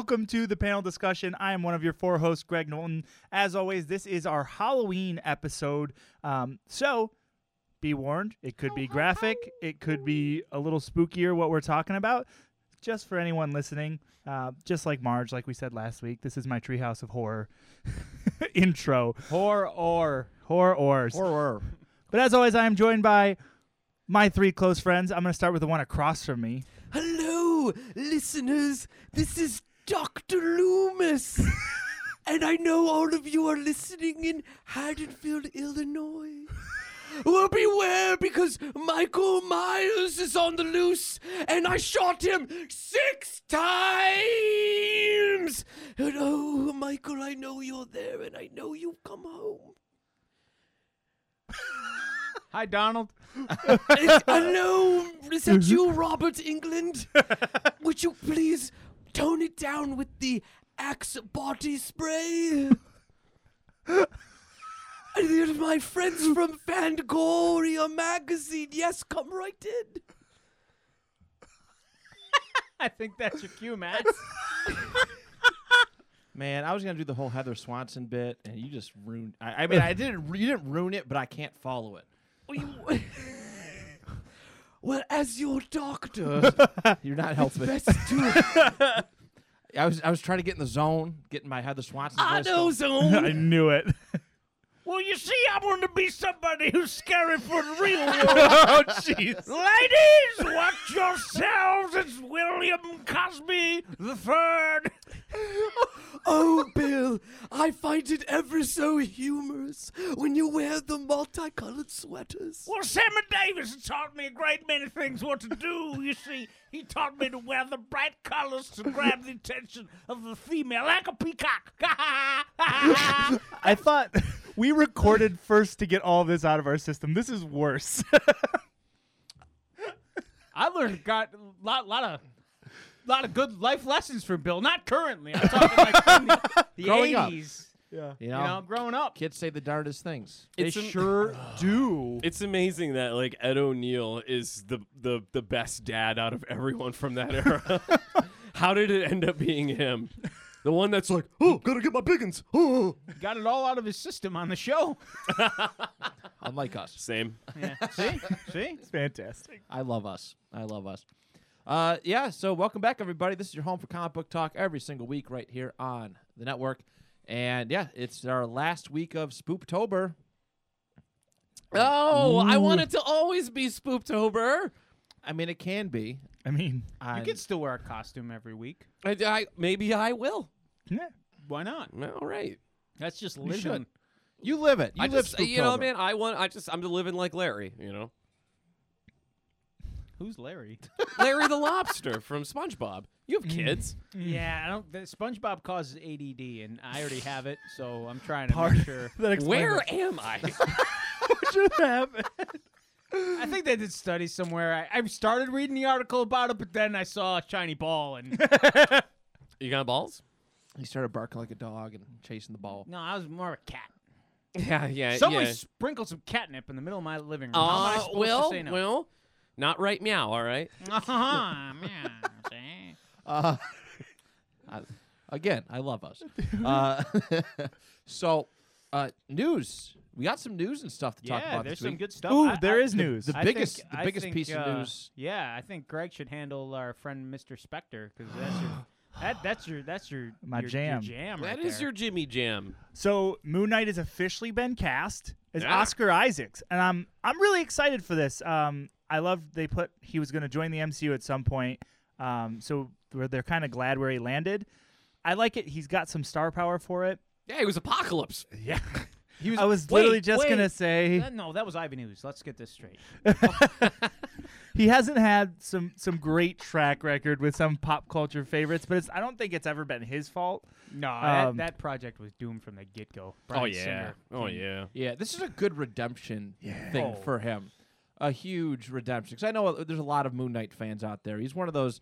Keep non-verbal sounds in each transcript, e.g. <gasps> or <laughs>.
welcome to the panel discussion. I am one of your four hosts, Graig Knowlton. As always, this is our Halloween episode. Um, so be warned, it could be graphic, it could be a little spookier what we're talking about. Just for anyone listening, uh, just like Marge, like we said last week, this is my Treehouse of Horror <laughs> intro. Horror or Horror ors. horror. But as always, I am joined by my three close friends. I'm going to start with the one across from me. Hello, listeners. This is Dr. Loomis. <laughs> and I know all of you are listening in Haddonfield, Illinois. Well, beware because Michael Myers is on the loose, and I shot him six times. And oh, Michael, I know you're there, and I know you've come home. <laughs> Hi, Donald. Hello, is that you, Robert Englund? <laughs> Would you please tone it down with the Axe body spray? <laughs> and there's my friends from Fangoria magazine. Yes, come right in. <laughs> I think that's your cue, Matt. <laughs> Man, I was gonna do the whole Heather Swanson bit, and you just ruined. I, I mean, I didn't. You didn't ruin it, but I can't follow it. Well, as your doctor, <laughs> You're not helping. best to <laughs> I was. I was trying to get in the zone, getting my Heather Swanson. I voice know going. zone. <laughs> I knew it. Well, you see, I want to be somebody who's scary for the real <laughs> world. oh, jeez. Ladies, watch yourselves. It's William Cosby the Third. Oh, Bill, I find it ever so humorous when you wear the multicolored sweaters. Well, Sammy Davis taught me a great many things what to do. You see, he taught me to wear the bright colors to grab the attention of the female like a peacock. <laughs> <laughs> I thought we recorded first to get all this out of our system. This is worse. <laughs> I learned got a lot, lot of, lot of good life lessons from Bill. Not currently. I'm talking like from the, the Growing up. 80s. yeah. You You know, know, growing up. kids say the darndest things. They It's am- sure <sighs> do. It's amazing that like Ed O'Neill is the the the best dad out of everyone from that era. <laughs> How did it end up being him? The one that's like, oh, gotta get my biggins. Oh, Got it all out of his system on the show. <laughs> Unlike us, Same. Yeah. same. See, see. <laughs> It's fantastic. I love us. I love us. Uh, yeah. So welcome back, everybody. This is your home for comic book talk every single week, right here on the network. And yeah, it's our last week of Spooptober. Oh, I want it to always be Spooptober. I mean, it can be. I mean, You on- could still wear a costume every week. I, I maybe I will. yeah. Why not? All right. That's just living. should. You live it. You I live just, you know, Spooptober. man. I want. I just. I'm living like Larry. You know, Who's Larry? <laughs> Larry the lobster from SpongeBob. You have mm. kids. Mm. yeah, I don't. The SpongeBob causes ADD, and I already have it, so I'm trying to Part- make sure. <laughs> That explains Where it. am I? <laughs> What should happen? I think they did studies somewhere. I, I started reading the article about it, but then I saw a shiny ball, and <laughs> you got balls? He started barking like a dog and chasing the ball. no, I was more of a cat. Yeah, yeah, Somebody yeah. sprinkled some catnip in the middle of my living room. How am I Uh, supposed well, to say no? well, not right meow. All right. <laughs> uh-huh, man, see? <laughs> Uh, I- again, I love us. uh, so, uh, news. We got some news and stuff to talk yeah, about there's this some week. good stuff. Ooh, I- there I- is news. the I biggest- think- the biggest think, piece of uh, news. Yeah, I think Graig should handle our friend Mr. Spector because that's your that, that's your that's your My your, jam. Your jam That right is there. your Jimmy Jam. So Moon Knight has officially been cast as Yeah. Oscar Isaacs, and I'm I'm really excited for this. Um, I love they put he was going to join the MCU at some point. Um, so they're, they're kind of glad where he landed. I like it. He's got some star power for it. Yeah, he was Apocalypse. Yeah. <laughs> He was, I was wait, literally just wait. gonna say That- no, that was Ivy News. Let's get this straight. <laughs> he hasn't had some some great track record with some pop culture favorites, but it's I don't think it's ever been his fault. No, Um, that, that project was doomed from the get go. Oh yeah. Oh yeah. Yeah, this is a good redemption thing Oh. for him. A huge redemption. Because I know there's a lot of Moon Knight fans out there. He's one of those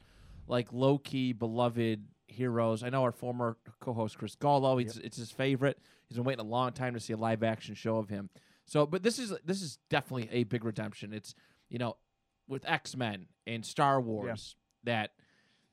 like low key beloved heroes. I know our former co-host Chris Gallo. It's, it's his favorite. He's been waiting a long time to see a live action show of him. So, but this is this is definitely a big redemption. It's you know with X Men and Star Wars that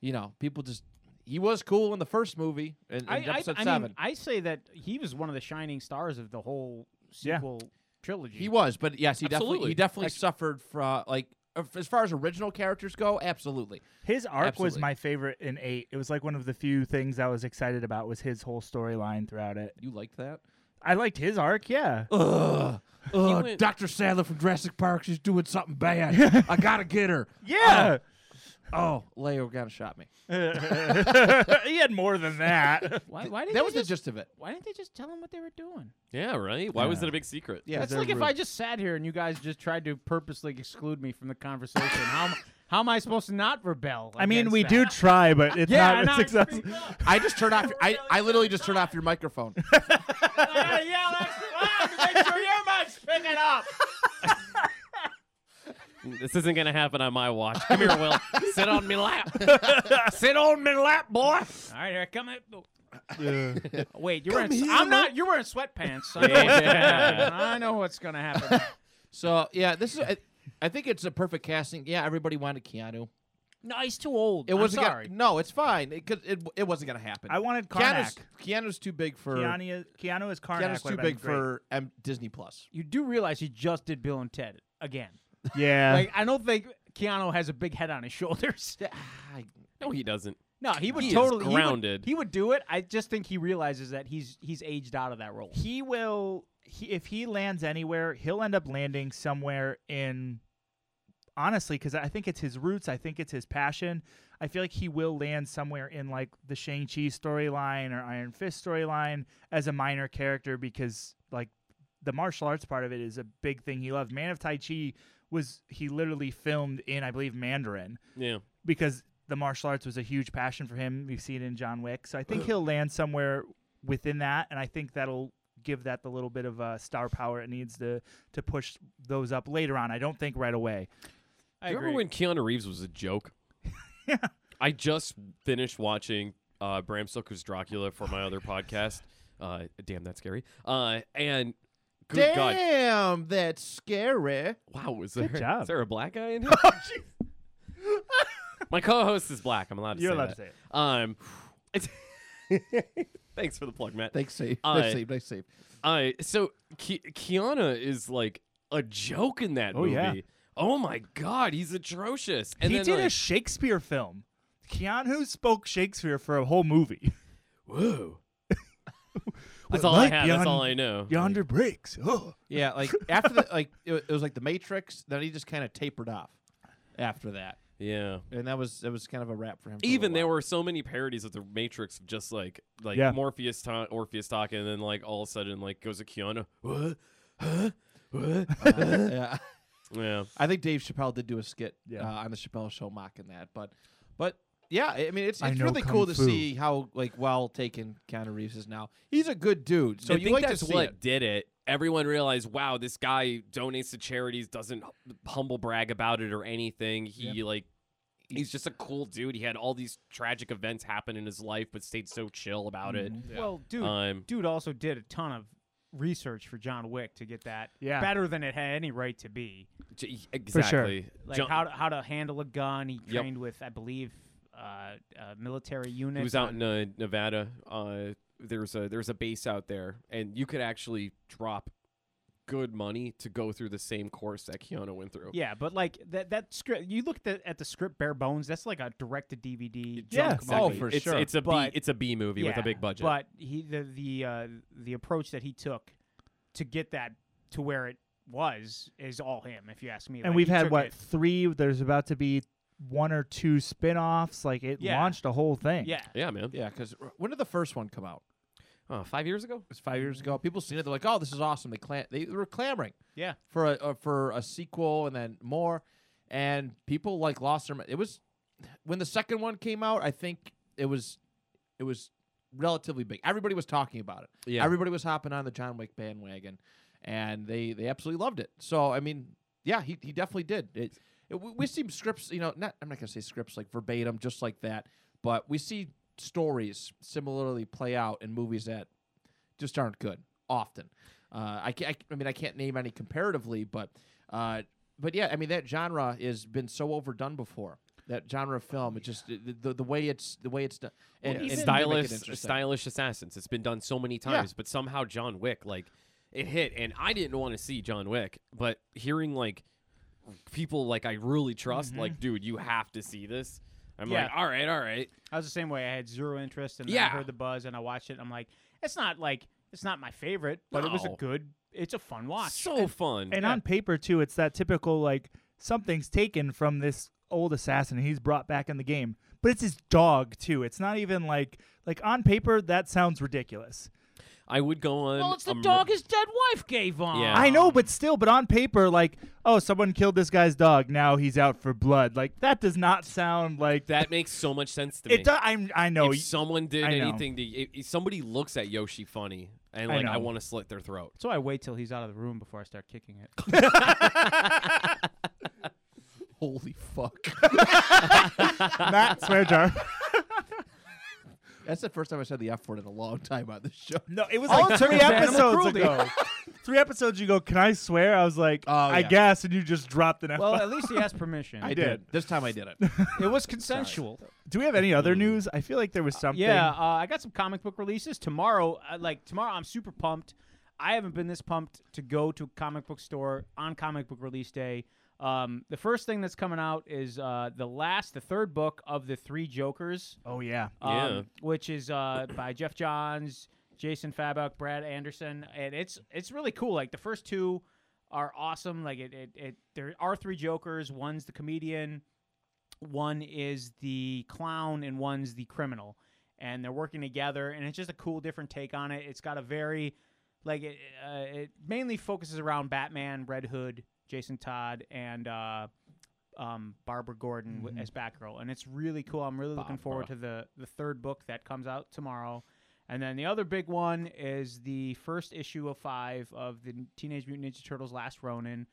you know people just he was cool in the first movie in, in I, I, episode I seven. mean, I say that he was one of the shining stars of the whole Yeah. sequel trilogy. He was, but yes, he definitely he definitely suffered from like as far as original characters go. Absolutely, His arc was my favorite in eight. It was like one of the few things I was excited about was his whole storyline throughout it. you liked that. I liked his arc, yeah. Ugh, Ugh, went- Dr. Sadler from Jurassic Park. She's doing something bad. <laughs> I gotta get her. Yeah. Uh, Oh, Leo got of shot me. <laughs> he had more than that. <laughs> Why, why did That they was just, the gist of it. Why didn't they just tell him what they were doing? Yeah, right? Why was Yeah. it a big secret? Yeah, That's they're like if rude. I just sat here and you guys just tried to purposely exclude me from the conversation. how am, <laughs> how am I supposed to not rebel? I mean, against we that? do try, but it's Yeah, not and a I success. speak up. I just turned off. Your, I I literally just turned off your microphone. I gotta yell extra ah, loud to make sure your mic's picking up. This isn't gonna happen on my watch. Come here, Will. <laughs> Sit on me lap. <laughs> Sit on me lap, boy. All right, here I come. In. Wait, you're wearing. here, I'm not. You're wearing sweatpants. <laughs> I know, what's gonna happen. I know what's gonna happen. So yeah, this is. I, I think it's a perfect casting. Yeah, everybody wanted Keanu. No, he's too old. It I'm wasn't. sorry. Gonna, no, it's fine. It, 'cause it it wasn't gonna happen. I wanted Keanu's, Karnak. Keanu's too big for. Keanu, Keanu as Karnak. Keanu's too would've big great. for um, Disney Plus. You do realize he just did Bill and Ted again. Yeah. Like I don't think Keanu has a big head on his shoulders. <laughs> No, he doesn't. No, he would He is totally he would- grounded. He would, do it. I just think he realizes that he's he's aged out of that role. he will he, if he lands anywhere he'll end up landing somewhere in honestly because i think it's his roots i think it's his passion i feel like he will land somewhere in like the shang-chi storyline or iron fist storyline as a minor character because like the martial arts part of it is a big thing he loves man of tai chi was he literally filmed in i believe mandarin Yeah. because the martial arts was a huge passion for him. We've seen it in John Wick. So I think <clears throat> he'll land somewhere within that, and I think that'll give that the little bit of uh, star power it needs to to push those up later on. I don't think right away. I Do you agree. remember when Keanu Reeves was a joke? <laughs> Yeah. I just finished watching uh, Bram Stoker's Dracula for my other podcast. Uh, damn, that's scary. Uh, and good God, Damn, that's scary. wow, was there job. is there a black guy in <laughs> here? <laughs> my co-host is black. I'm allowed to You're say allowed that. to say it. Um, it's <laughs> thanks for the plug, Matt. Thanks, save. Uh, nice save. Nice save. Uh, so Ke- Keanu is like a joke in that Oh, movie. yeah. Oh my God, he's atrocious. And he then, did a Shakespeare film. Keanu spoke Shakespeare for a whole movie. whoa. That's all I have. That's all I know. Yonder breaks. Oh. Yeah, <laughs> like after the like it, wa- it was like the Matrix. Then he just kind of tapered off after that, Yeah. and that was that was kind of a wrap for him. for a Even there while. were so many parodies of the Matrix, just like like Yeah. Morpheus, ta- Orpheus talking, and then like all of a sudden like goes to Keanu. What? Huh? What? <laughs> yeah. yeah. I think Dave Chappelle did do a skit Yeah. uh, on the Chappelle Show mocking that, but but yeah, I mean it's I it's know really kung cool to fu. see how like well taken Keanu Reeves is now. He's a good dude, so I you think like that's to see what it. did it. Everyone realized, wow, this guy donates to charities, doesn't humble brag about it or anything. He like, he's just a cool dude. He had all these tragic events happen in his life, but stayed so chill about it. Well, dude, Um, dude also did a ton of research for John Wick to get that Yeah. better than it had any right to be. j- exactly. Like John- how to, how to handle a gun. He Yep. trained with, I believe, uh, a military unit. He was out in uh, Nevada. Uh, there's a there's a base out there, and you could actually drop good money to go through the same course that Keanu went through. Yeah, but like that that script, you look at, at the script bare bones. That's like a direct to DVD. Yeah. junk Oh, movie. for it's, sure. It's a B. But- It's a B movie with a big budget. But he the the uh, the approach that he took to get that to where it was is all him. If you ask me, And Like, we've had what it- three? There's about to be one or two spin-offs. Like it Yeah. launched a whole thing. Yeah, yeah, man. Yeah, because when did the first one come out? Oh, five years ago. It was five years ago. People seen it. They're like, "Oh, this is awesome." They clam- they were clamoring yeah. for a uh, for a sequel and then more. and people like lost their. mi- It was when the second one came out. I think it was it was relatively big. Everybody was talking about it. Yeah. Everybody was hopping on the John Wick bandwagon, and they they absolutely loved it. So I mean, yeah, he he definitely did. It, it, we- we see scripts, you know, not I'm not gonna say scripts like verbatim, just like that, but we see stories similarly play out in movies that just aren't good often. Uh, I, I, I mean, I can't name any comparatively, but uh, but yeah, I mean that genre has been so overdone before. That genre of film, it just the, the, the way it's the way it's done, and, and make it stylish, stylish assassins. It's been done so many times, but somehow John Wick, like, it hit. And I didn't want to see John Wick, but hearing like people like I really trust, like, mm-hmm. dude, you have to see this. I'm Yeah. like, all right, all right. I was the same way. I had zero interest, and Yeah. I heard the buzz, and I watched it. And I'm like, it's not like it's not my favorite, but it was a good. It's a fun watch. So fun. And Yeah. on paper too, it's that typical like something's taken from this old assassin he's brought back in the game. But it's his dog too. It's not even like like on paper that sounds ridiculous. I would go on. well, it's the a mur- dog his dead wife gave on. Yeah. I know, but still, but on paper, like, oh, someone killed this guy's dog. Now he's out for blood. Like that does not sound like That makes so much sense to me. It does. I'm. I know. if someone did I know. anything to, if, if somebody looks at Yoshi funny and I like I, know. want to slit their throat. So I wait till he's out of the room before I start kicking it. <laughs> <laughs> <laughs> Holy fuck! Matt swear jar. That's the first time I said the F word in a long time on this show. No, it was like it three episodes ago. <laughs> three episodes you go. Can I swear? I was like, Oh, I yeah. guess, and you just dropped an F. well, at least he asked permission. I did. This time I did it. <laughs> it was consensual. Do we have any other news? I feel like there was something. Yeah, uh, I got some comic book releases tomorrow. Uh, like tomorrow, I'm super pumped. I haven't been this pumped to go to a comic book store on comic book release day. Um, the first thing that's coming out is uh, the last, the third book of the Three Jokers. Oh yeah. um, Yeah. which is uh, by Geoff Johns, Jason Fabok, Brad Anderson, and it's it's really cool. Like the first two are awesome. Like it, it, it there are three Jokers. One's the comedian, one is the clown, and one's the criminal, and they're working together. And it's just a cool, different take on it. It's got a very like it, uh, it mainly focuses around Batman, Red Hood, Jason Todd, and uh, um, Barbara Gordon w- as Batgirl, and it's really cool. I'm really looking forward to the the third book that comes out tomorrow. And then the other big one is the first issue of five of the Teenage Mutant Ninja Turtles: Last Ronin.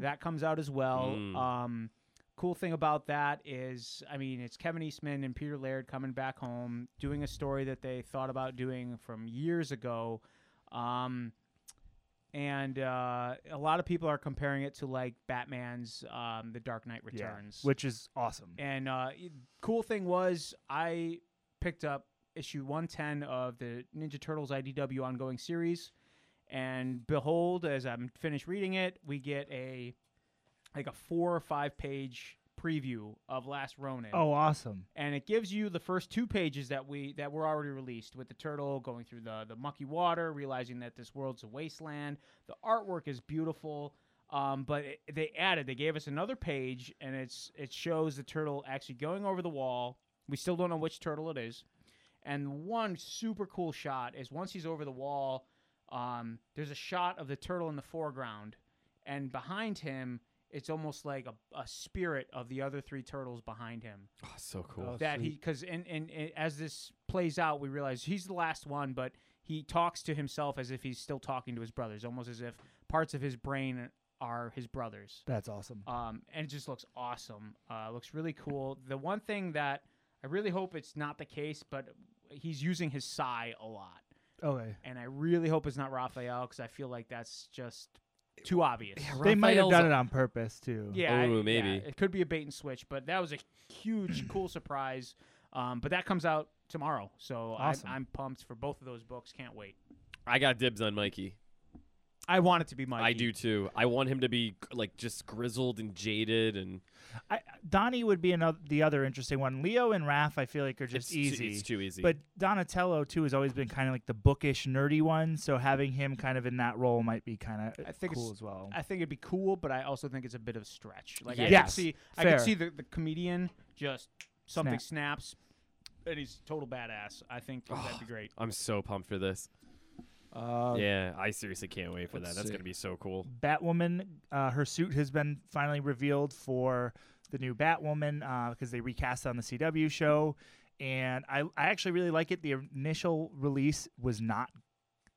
That comes out as well. Mm. Um, cool thing about that is, I mean, it's Kevin Eastman and Peter Laird coming back home, doing a story that they thought about doing from years ago. Um, and uh, a lot of people are comparing it to like Batman's um, The Dark Knight Yeah. Returns. Which is awesome. And uh, cool thing was, I picked up issue 110 of the Ninja Turtles IDW ongoing series, and behold, as I'm finished reading it, we get a like a four or five page preview of Last Ronin Oh, awesome. and it gives you the first two pages that we that were already released with the turtle going through the the mucky water, realizing that this world's a wasteland. The artwork is beautiful, um, but it, they added they gave us another page, and it's it shows the turtle actually going over the wall. We still don't know which turtle it is, and one super cool shot is once he's over the wall. Um, there's a shot of the turtle in the foreground, and behind him, it's almost like a, a spirit of the other three turtles behind him Oh, so cool. that he because and, and, in as this plays out we realize he's the last one but he talks to himself as if he's still talking to his brothers almost as if parts of his brain are his brothers That's awesome. um, and it just looks awesome uh, looks really cool the one thing that i really hope it's not the case but he's using his sigh a lot Okay. and i really hope it's not raphael because i feel like that's just too obvious They might have done it on purpose too. yeah, I- Ooh, yeah, maybe. it could be a bait and switch, but that was a huge, <clears throat> cool surprise. Um, but that comes out tomorrow, so Awesome. I'm, I'm pumped for both of those books. Can't wait. I got dibs on Mikey. I want it to be Mikey. I do too. I want him to be like just grizzled and jaded, and I, Donnie would be another the other interesting one. Leo and Raph, I feel like are just it's too- easy. it's too easy. But Donatello too has always been kind of like the bookish, nerdy one. So having him kind of in that role might be kind of I think cool it's- as well. I think it'd be cool, but I also think it's a bit of a stretch. Like I Yes, could see, I fair. could see the, the comedian just something snaps, and he's total badass. I think <sighs> that'd be great. I'm so pumped for this. Uh, yeah, I seriously can't wait for that. That's see. gonna be so cool. Batwoman, uh, her suit has been finally revealed for the new Batwoman because they recast on the CW show, and I I actually really like it. The initial release was not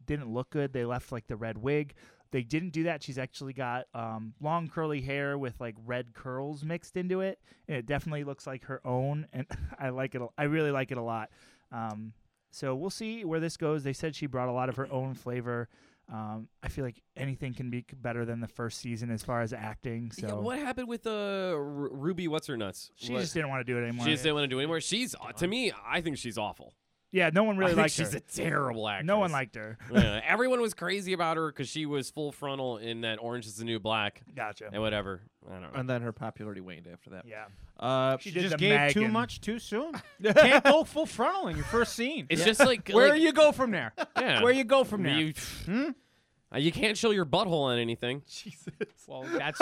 didn't look good. They left like the red wig. They didn't do that. She's actually got um, long curly hair with like red curls mixed into it, and it definitely looks like her own. And <laughs> I like it. I really like it a lot. Um, so we'll see where this goes. They said she brought a lot of her own flavor. Um, I feel like anything can be better than the first season as far as acting. So Yeah, what happened with uh, R- Ruby? What's her nuts? she What- just didn't want to do it anymore. she just didn't want to do it anymore. She's uh, to me, I think she's awful. Yeah, no one <laughs> really I think liked she's her. a terrible actress. no one liked her. Yeah, <laughs> everyone was crazy about her because she was full frontal in that Orange Is the New Black Gotcha. and whatever. I don't know. And then her popularity waned after that. Yeah. Uh, She You did just the gave too much too soon. <laughs> You can't go full frontal in your first scene. It's just like Where like, you go from there? yeah. Where you go from there? You, Hmm? <sighs> uh, you can't show your butthole on anything. Jesus. Well, that's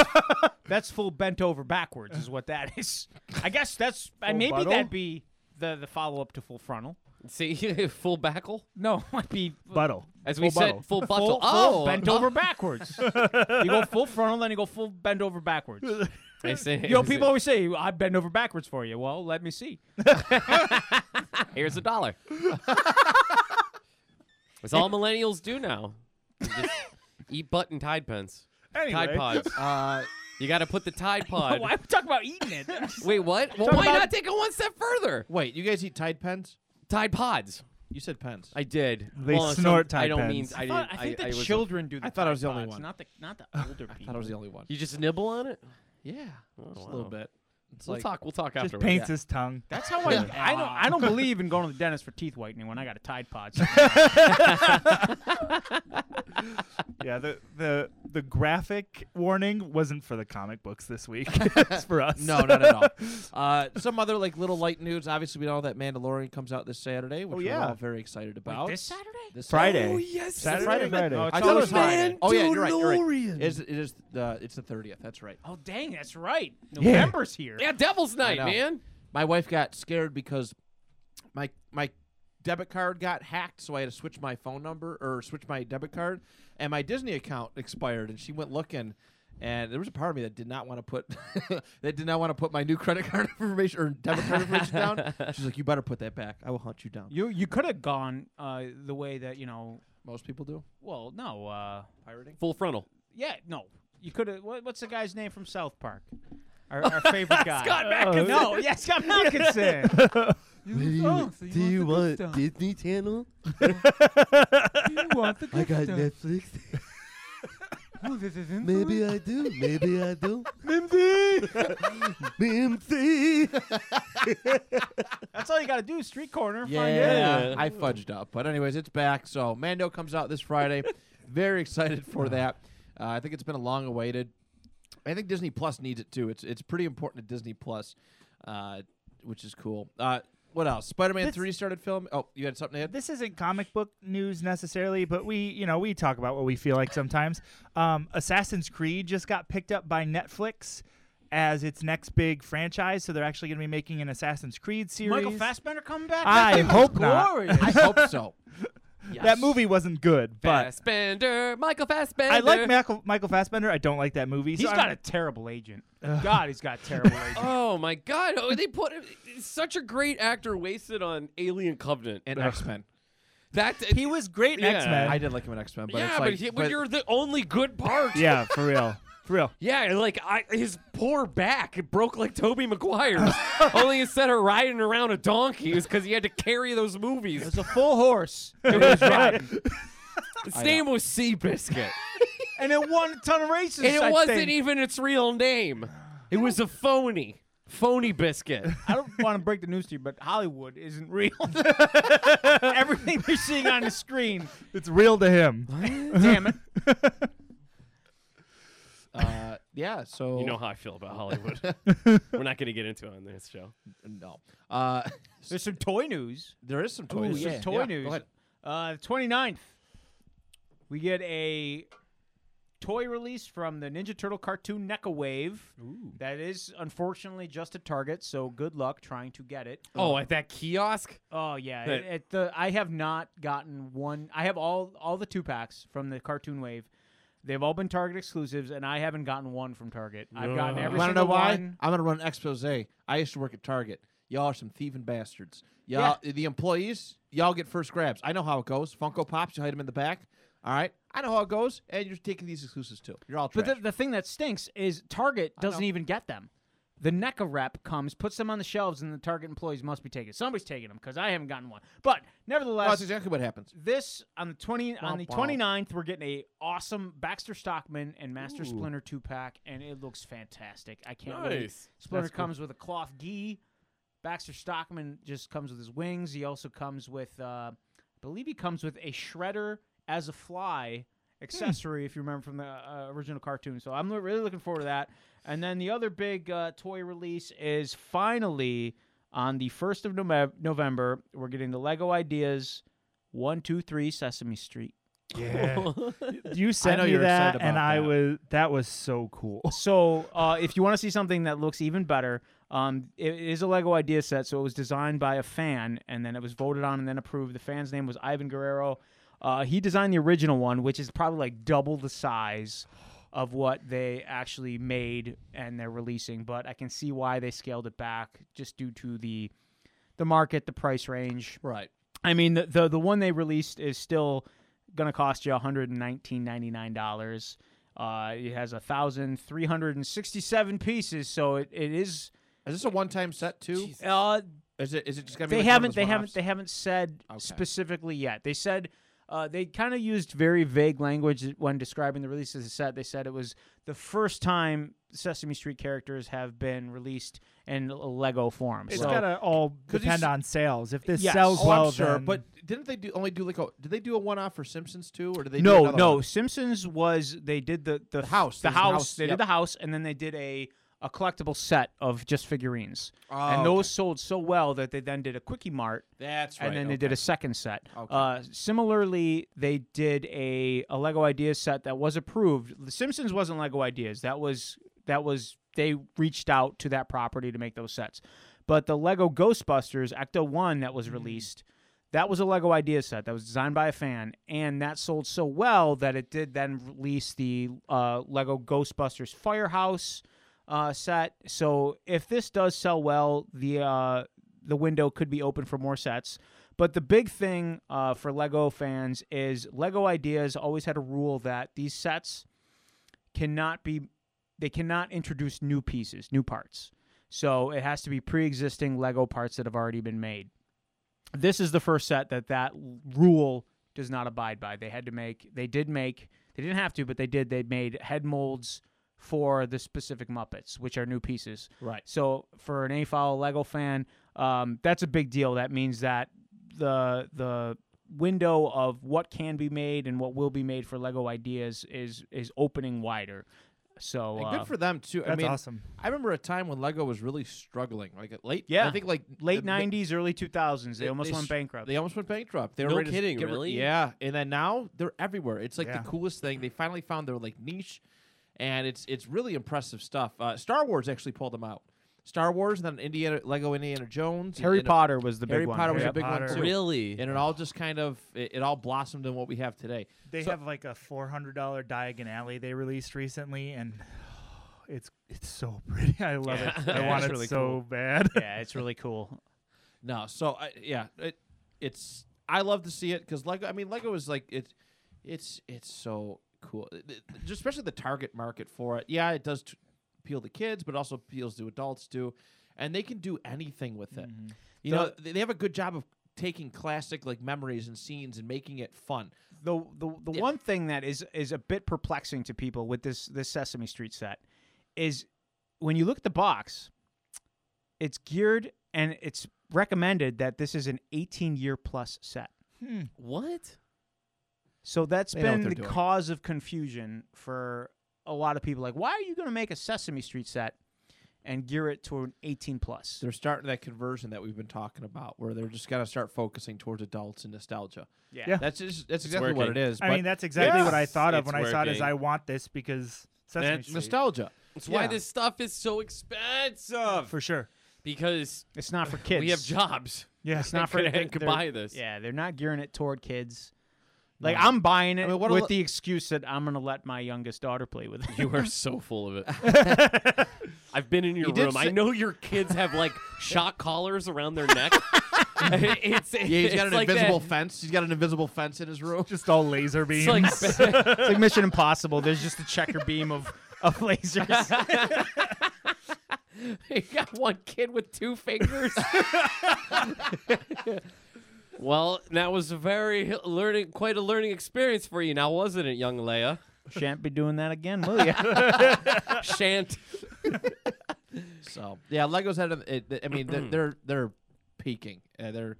that's full bent over backwards, is what that is. I guess that's uh, Full maybe buttle? that'd be the the follow up to full frontal. See, <laughs> full backle. No, <laughs> might be Buttle. As we Full said, buttle. full full, buttle. full oh, bent uh, over backwards. <laughs> you go full frontal, then you go full bend over backwards. I say, You know, people always say I bend over backwards for you. Well, let me see. Here's a dollar. That's all millennials do now. They Just eat butt and Tide Pens. Anyway. Tide Pods. uh, You got to put the Tide Pod. Why are we talking about eating it? Wait, what? Well, why about- not take it one step further? wait, you guys eat Tide pens? Tide Pods. You said pens. I did. They Well, some- snort I Tide don't mean. Pens. I, I, did, thought, I think the was a- children do. The I thought I was the only Pods, one. not the not the <laughs> older people. I thought I was the only one. You just nibble on it. Yeah, Oh, just a wow. little bit. It's We'll like talk. We'll talk Just afterwards. paints his tongue. That's <laughs> how I. I don't. I don't believe in going to the dentist for teeth whitening when I got a Tide Pod. <laughs> <laughs> Yeah, the the the graphic warning wasn't for the comic books this week. it's for us. no, not at all. Uh, some other like little light news. Obviously, we know that Mandalorian comes out this Saturday, which Oh, we're all very excited about. this Saturday? This Friday. Oh, yes. Saturday, Friday? Friday. No, it's I thought it was Friday. Friday. Oh yeah, you're right. You're right. It is, it is the it's the thirtieth. That's right. Oh dang, that's right. Yeah. November's here. Yeah, Devil's Night, know. man. My wife got scared because my my debit card got hacked, so I had to switch my phone number or switch my debit card, and my Disney account expired. And she went looking, and there was a part of me that did not want to put <laughs> that did not want to put my new credit card <laughs> information or debit card information down. <laughs> She's like, "You better put that back. I will hunt you down." You you could have gone uh, the way that you know. Most people do Well, no. Uh, pirating. Full frontal. yeah, no. You could have. What, what's the guy's name from South Park? Our, our favorite <laughs> guy. Scott Malkinson. No, yeah, Scott <laughs> Malkinson. <laughs> Do you want Disney Channel? you want the I got Netflix. Maybe I do. Maybe I do. Mimsy. Mimsy! That's all you got to do. Street corner. Find. Yeah, I fudged up. But anyways, it's back. So Mando comes out this Friday. Very excited for that. Uh, I think it's been a long awaited. I think Disney Plus needs it too. It's it's pretty important to Disney Plus, uh, which is cool. Uh, what else? Spider-Man three started film. Oh, you had something to add? This isn't comic book news necessarily, but we, you know, we talk about what we feel like sometimes. Um, Assassin's Creed just got picked up by Netflix as its next big franchise, so they're actually going to be making an Assassin's Creed series. Michael Fassbender coming back. I That thing was hope not. I hope so. <laughs> That movie wasn't good, but Fassbender, Michael Fassbender. I like Michael, Michael Fassbender. I don't like that movie. He's so got I'm- a terrible agent. God, he's got a terrible <laughs> agent. Oh my God! Oh, they put such a great actor wasted on Alien Covenant. And X Men. that He was great in Yeah. X Men. I did like him in X Men, but yeah, it's but, like, he- but you're the only good part. yeah, for real, <laughs> for real. Yeah, like I, his poor back it broke like Tobey Maguire's. <laughs> Only instead of riding around a donkey, it was because he had to carry those movies. It was a full horse. <laughs> It was riding. <laughs> His name was Seabiscuit, and it won a ton of races. and it I wasn't think. even its real name. It was a phony, phony biscuit. I don't want to break the news to you, but Hollywood isn't real. Everything you're seeing on the screen, It's real to him. damn it. Uh, yeah. So You know how I feel about Hollywood. <laughs> We're not going to get into it on this show. no. Uh, <laughs> There's some toy news. there is some Ooh, toys. some toy yeah, news. Go ahead. Uh, the 29th, we get a toy release from the Ninja Turtle cartoon NECA Wave. That is unfortunately just at Target, so good luck trying to get it. Oh, at that kiosk? Oh yeah, That- it, it- the I have not gotten one. I have all all the two packs from the Cartoon Wave. They've all been Target exclusives, and I haven't gotten one from Target. I've gotten every Want to single know why? one. I'm gonna run an expose. I used to work at Target. Y'all are some thieving bastards. Y'all, the employees, y'all get first grabs. I know how it goes. Funko Pops, you hide them in the back. All right, I know how it goes, and you're taking these exclusives too. You're all trash. But the, the thing that stinks is Target doesn't know. even get them. The NECA rep comes, puts them on the shelves, and the Target employees must be taking. Somebody's taking them because I haven't gotten one. But nevertheless, that's exactly what happens. this on the 20 on the Womp womp. 29th we're getting a awesome Baxter Stockman and Master Ooh. Splinter 2 pack and it looks fantastic. I can't wait. Nice. Splinter That's cool. comes with a cloth gi. Baxter Stockman just comes with his wings. He also comes with uh I believe he comes with a shredder as a fly accessory if you remember from the uh, original cartoon. So I'm really looking forward to that. And then the other big uh, toy release is finally on the 1st of Nove- November. We're getting the Lego Ideas 123 Sesame Street. Yeah. <laughs> you sent know me you're that, excited and about I was that was so cool. <laughs> so uh, if you want to see something that looks even better, um, it is a Lego idea set. So it was designed by a fan, and then it was voted on and then approved. The fan's name was Ivan Guerrero. Uh, he designed the original one, which is probably like double the size of what they actually made and they're releasing. But I can see why they scaled it back just due to the the market, the price range. Right. I mean, the the, the one they released is still going to cost you one hundred and nineteen ninety nine dollars. Uh, it has a thousand three hundred and sixty seven pieces, so it, it is. Is this a one-time set too? Uh, Is it? Is it just gonna be? they like haven't they haven't they haven't said Okay. specifically yet. They said uh, they kind of used very vague language when describing the release of the set. They said it was the first time Sesame Street characters have been released in a Lego form. It's so gotta all depend on sales. If this Yes. sells Oh, well, I'm sure. then- But didn't they do only do like a? Did they do a one-off for Simpsons too, or did they? no, another no. one? Simpsons was they did the the, The house. the There's the house. house, They yep. did the house, and then they did a a collectible set of just figurines, Oh, and okay. those sold so well that they then did a quickie mart, That's right. and then they did a second set. Okay. Uh, similarly, they did a a Lego Ideas set that was approved. The Simpsons wasn't Lego Ideas. That was that was they reached out to that property to make those sets. But the Lego Ghostbusters Ecto One that Mm. was released, that was a Lego Ideas set that was designed by a fan, and that sold so well that it did then release the uh, Lego Ghostbusters Firehouse uh, set. So if this does sell well, the uh, the window could be open for more sets. But the big thing uh, for Lego fans is Lego Ideas always had a rule that these sets cannot be, they cannot introduce new pieces, new parts. So it has to be pre-existing Lego parts that have already been made. This is the first set that that rule does not abide by. They had to make, they did make, they didn't have to, but they did. They made head molds for the specific Muppets, which are new pieces. right. So for an AFOL Lego fan, um, that's a big deal. That means that the the window of what can be made and what will be made for Lego ideas is is opening wider. So And uh, good for them too. that's I mean, awesome. I remember a time when Lego was really struggling, like late. Yeah. I think like late '90s, early 2000s, they They- almost they went s- bankrupt. They almost went bankrupt. They were No kidding, get rid- really? Yeah, and then now they're everywhere. It's like Yeah. the coolest thing. They finally found their like niche, and it's it's really impressive stuff. Uh, Star Wars actually pulled them out. Star Wars, and then Indiana Lego Indiana Jones. Harry and, Potter was the Harry big one. Potter was Harry a big Potter. one too. Really? And it all just kind of it, it all blossomed in what we have today. They So- have like a four hundred dollar Diagon Alley they released recently, and <sighs> it's it's so <laughs> pretty. I love Yeah. it. I <laughs> it's want it really so cool. bad. <laughs> yeah, it's really cool. No, so I, yeah, it, it's I love to see it because Lego. I mean, Lego is like it's it's it's so cool, It- it- just especially the target market for it. Yeah, it does t- appeal to kids, but also appeals to adults too, and they can do anything with it. Mm-hmm. You know, they, they have a good job of taking classic like memories and scenes and making it fun. the the, the Yeah. one thing that is is a bit perplexing to people with this this Sesame Street set is when you look at the box, it's geared and it's recommended that this is an 18 year plus set. Hmm. What? So that's They been the doing. cause of confusion for a lot of people. Like, why are you going to make a Sesame Street set and gear it to an 18 plus. They're starting that conversion that we've been talking about, where they're just gonna start focusing towards adults and nostalgia. Yeah. Yeah. That's just, that's exactly what it is. I mean, that's exactly what I thought of it's when I saw it. Is working. I want this because Sesame that's Street. nostalgia. That's why this stuff is so expensive. for sure. because It's not for kids. we have jobs. Yeah, <laughs> It's not for Could- <laughs> they're- buy this. Yeah, they're not gearing it toward kids. Like No. I'm buying it I mean, what with lo- the excuse that I'm gonna let my youngest daughter play with it. You are so full of it. <laughs> I've been in your He did room. I say- know your kids have like <laughs> shock collars around their neck. <laughs> it's, Yeah, he's got it's an like invisible that- fence. He's got an invisible fence in his room. just all laser beams. It's like it's like Mission Impossible. There's just a checker beam of of lasers. you got one kid with two fingers. Well, that was a very learning, quite a learning experience for you, now wasn't it, young Leia? Shan't be doing that again, will you? <laughs> Shan't. So yeah, Legos had. a- It, I mean, they're they're, they're peaking. Uh, they're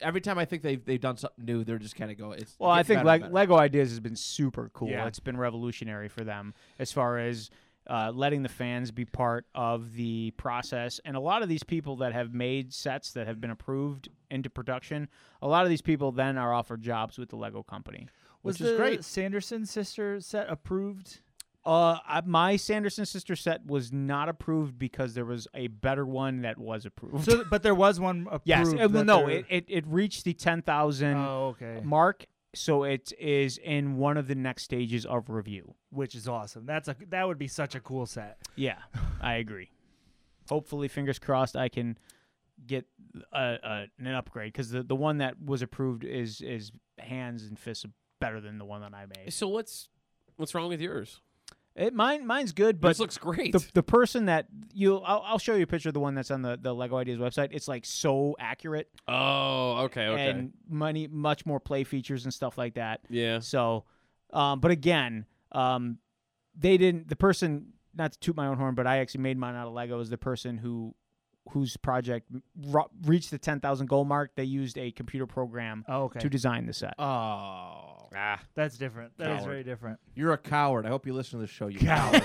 every time I think they've they've done something new, they're just kind of go. It's Well, I think better Leg- and better. Lego Ideas has been super cool. Yeah. It's been revolutionary for them as far as uh, letting the fans be part of the process. And a lot of these people that have made sets that have been approved into production, a lot of these people then are offered jobs with the Lego company. was which is the great. Sanderson sister set approved? Uh, I, my Sanderson sister set was not approved because there was a better one that was approved. So, but there was one <laughs> approved. yes, uh, well, no, it, it, it reached the ten thousand Oh, okay. mark, so it is in one of the next stages of review. Which is awesome. That's a that would be such a cool set. Yeah, <laughs> I agree. Hopefully, fingers crossed, I can get a, a, an upgrade because the, the one that was approved is is hands and fists better than the one that I made. So what's what's wrong with yours? It mine mine's good, but this looks great. the the person that you I'll, I'll show you a picture of the one that's on the, the Lego Ideas website. It's like so accurate oh, okay, okay. and money much more play features and stuff like that. yeah. So, um, but again, um, they didn't. The person, not to toot my own horn, but I actually made mine out of Lego. Is the person who, whose project ro- reached the ten thousand goal mark. They used a computer program Oh, okay. to design the set. Oh, Ah. That's different. That is Coward. very different. you're a coward. I hope you listen to the show. You Coward.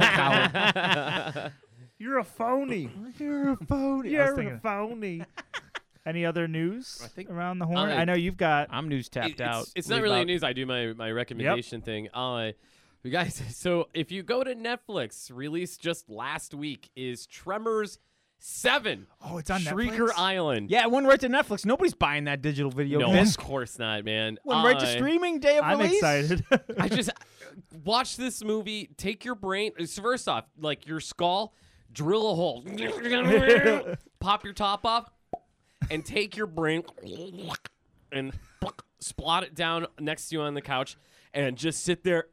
coward. <laughs> <laughs> You're a phony. You're a phony. I was You're a thinking- phony. <laughs> Any other news I think- around the horn? Uh, I know you've got. I'm news tapped It- out. It's, it's What not really about- news. I do my my recommendation thing. Uh, you guys. So if you go to Netflix, released just last week is Tremors Seven. Oh, it's on Netflix. Shrieker Netflix? Island. Yeah, it went right to Netflix. Nobody's buying that digital video No, disc. of course not, man. Went right to streaming day of I'm release. excited. I <laughs> just watch this movie. Take your brain. so First off, like your skull, drill a hole, <laughs> pop your top off, and take your brain and splot it down next to you on the couch, and just sit there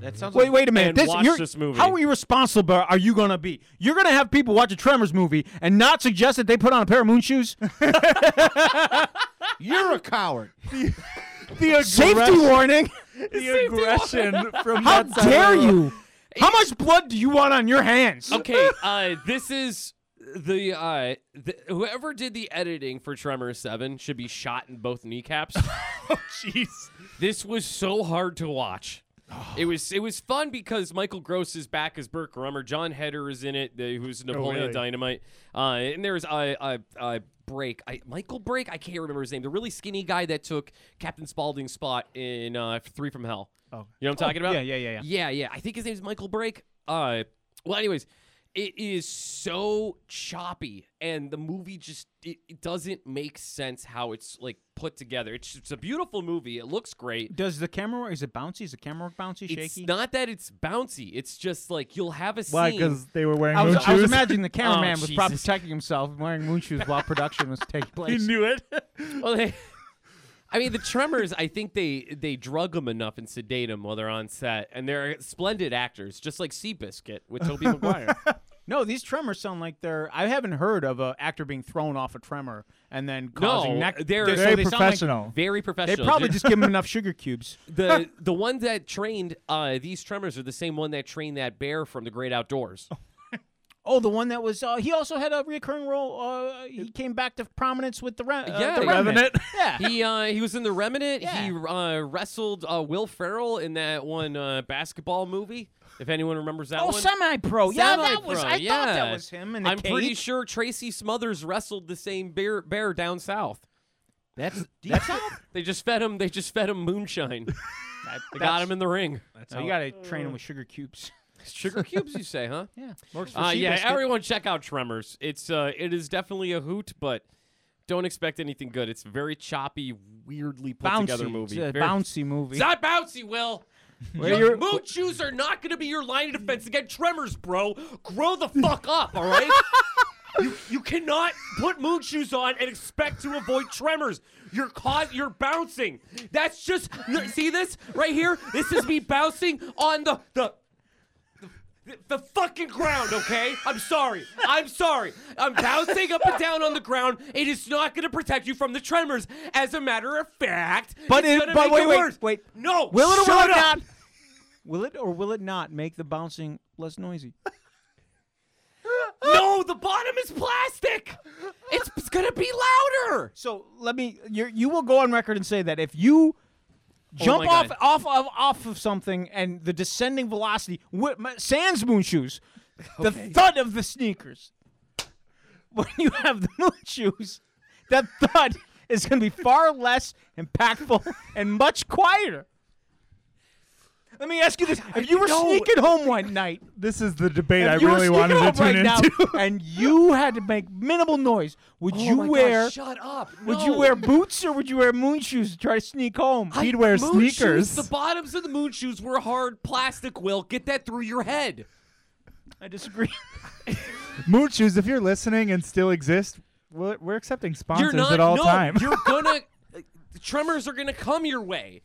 that sounds Wait, like wait a minute. This, watch you're- this movie. How irresponsible are you gonna be? You're gonna have people watch a Tremors movie and not suggest that they put on a pair of moon shoes? <laughs> you're a coward. <laughs> <laughs> the Safety warning! the aggression from How that dare of you? How much blood do you want on your hands? okay, uh, this is the, uh, the whoever did the editing for Tremors Seven should be shot in both kneecaps. Oh, jeez. this was so hard to watch. It was it was fun because Michael Gross is back as Burt Gummer. Jon Heder is in it, the, who's Napoleon really? Dynamite. Uh, and there's I I I Break, I, Michael Break. I can't remember his name. The really skinny guy that took Captain Spaulding's spot in uh, Three from Hell. Oh. you know what I'm talking about? yeah, yeah, yeah, yeah. Yeah, yeah. I think his name's Michael Break. Uh, well, anyways, it is so choppy, and the movie just it, it doesn't make sense how it's like put together. It's it's a beautiful movie. It looks great. Does the camera work? Is it bouncy? Is the camera work bouncy, shaky? It's shaky? not that it's bouncy. It's just like you'll have a scene Why? Because they were wearing I was, moon I was imagining the <laughs> cameraman Oh, was probably protecting himself, wearing moon shoes while production was taking place he knew it. well, they, <laughs> I mean, the Tremors. I think they they drug them enough and sedate them while they're on set, and they're splendid actors, just like Seabiscuit with Tobey <laughs> Maguire. No, these tremors sound like they're. I haven't heard of an actor being thrown off a tremor and then causing No, neck. they're so Very they sound like- professional. They probably just give him enough sugar cubes. <laughs> the the ones that trained uh, these Tremors are the same one that trained that bear from the Great Outdoors. <laughs> Oh, the one that was. Uh, he also had a recurring role. Uh, he came back to prominence with the, Re- uh, Yeah, the yeah. Revenant. <laughs> Yeah. He uh, he was in the Remnant. Yeah. He uh, wrestled uh, Will Ferrell in that one uh, basketball movie. If anyone remembers that oh, one. semi-pro. Yeah, that was. Semi-pro, I thought that yeah. was him. In the I'm pretty sure Tracy Smothers wrestled the same bear, bear down south. That's <laughs> that's <laughs> They just fed him. They just fed him moonshine. That- They got him in the ring. So you got to train him with sugar cubes. Sugar cubes, you say, huh? <laughs> Yeah, works for Uh, yeah, Seabiscuit. everyone check out Tremors. It's uh, it is definitely a hoot, but don't expect anything good. It's a very choppy, weirdly put bouncy. together movie. It's a Very- bouncy movie. It's not bouncy, Will. <laughs> Your moon shoes are not going to be your line of defense against Tremors, bro. Grow the fuck up, all right? <laughs> you, you cannot put moon shoes on and expect to avoid tremors. You're caught. You're bouncing. That's just see this right here. This is me bouncing on the the. The- fucking ground, okay? I'm sorry. I'm sorry. I'm bouncing up and down on the ground. It is not going to protect you from the tremors. As a matter of fact, But it's it- gonna but make wait, it wait, worse. wait. No, Will it or will it up. not? Will it or will it not make the bouncing less noisy? No, the bottom is plastic. It's, it's gonna be louder. So let me. You you will go on record and say that if you Oh jump Oh off God. off of off of something and the descending velocity, wi- m- sans moon shoes, the thud of the sneakers. <laughs> When you have the moon <laughs> shoes, that thud is going to be far less impactful <laughs> and much quieter. Let me ask you this: If you were No. sneaking home one night This is the debate I if you were really sneaking wanted to home tune right into. now <laughs> and you had to make minimal noise, would Oh you my God, wear shut up. would you wear boots or would you wear moon shoes to try to sneak home? He'd wear moon shoes, sneakers. the bottoms of the moon shoes were hard plastic. Will get that through your head. I disagree. <laughs> Moon shoes, if you're listening and still exist, we're, we're accepting sponsors not. at all no, time. you're gonna. uh, <laughs> the tremors are gonna come your way.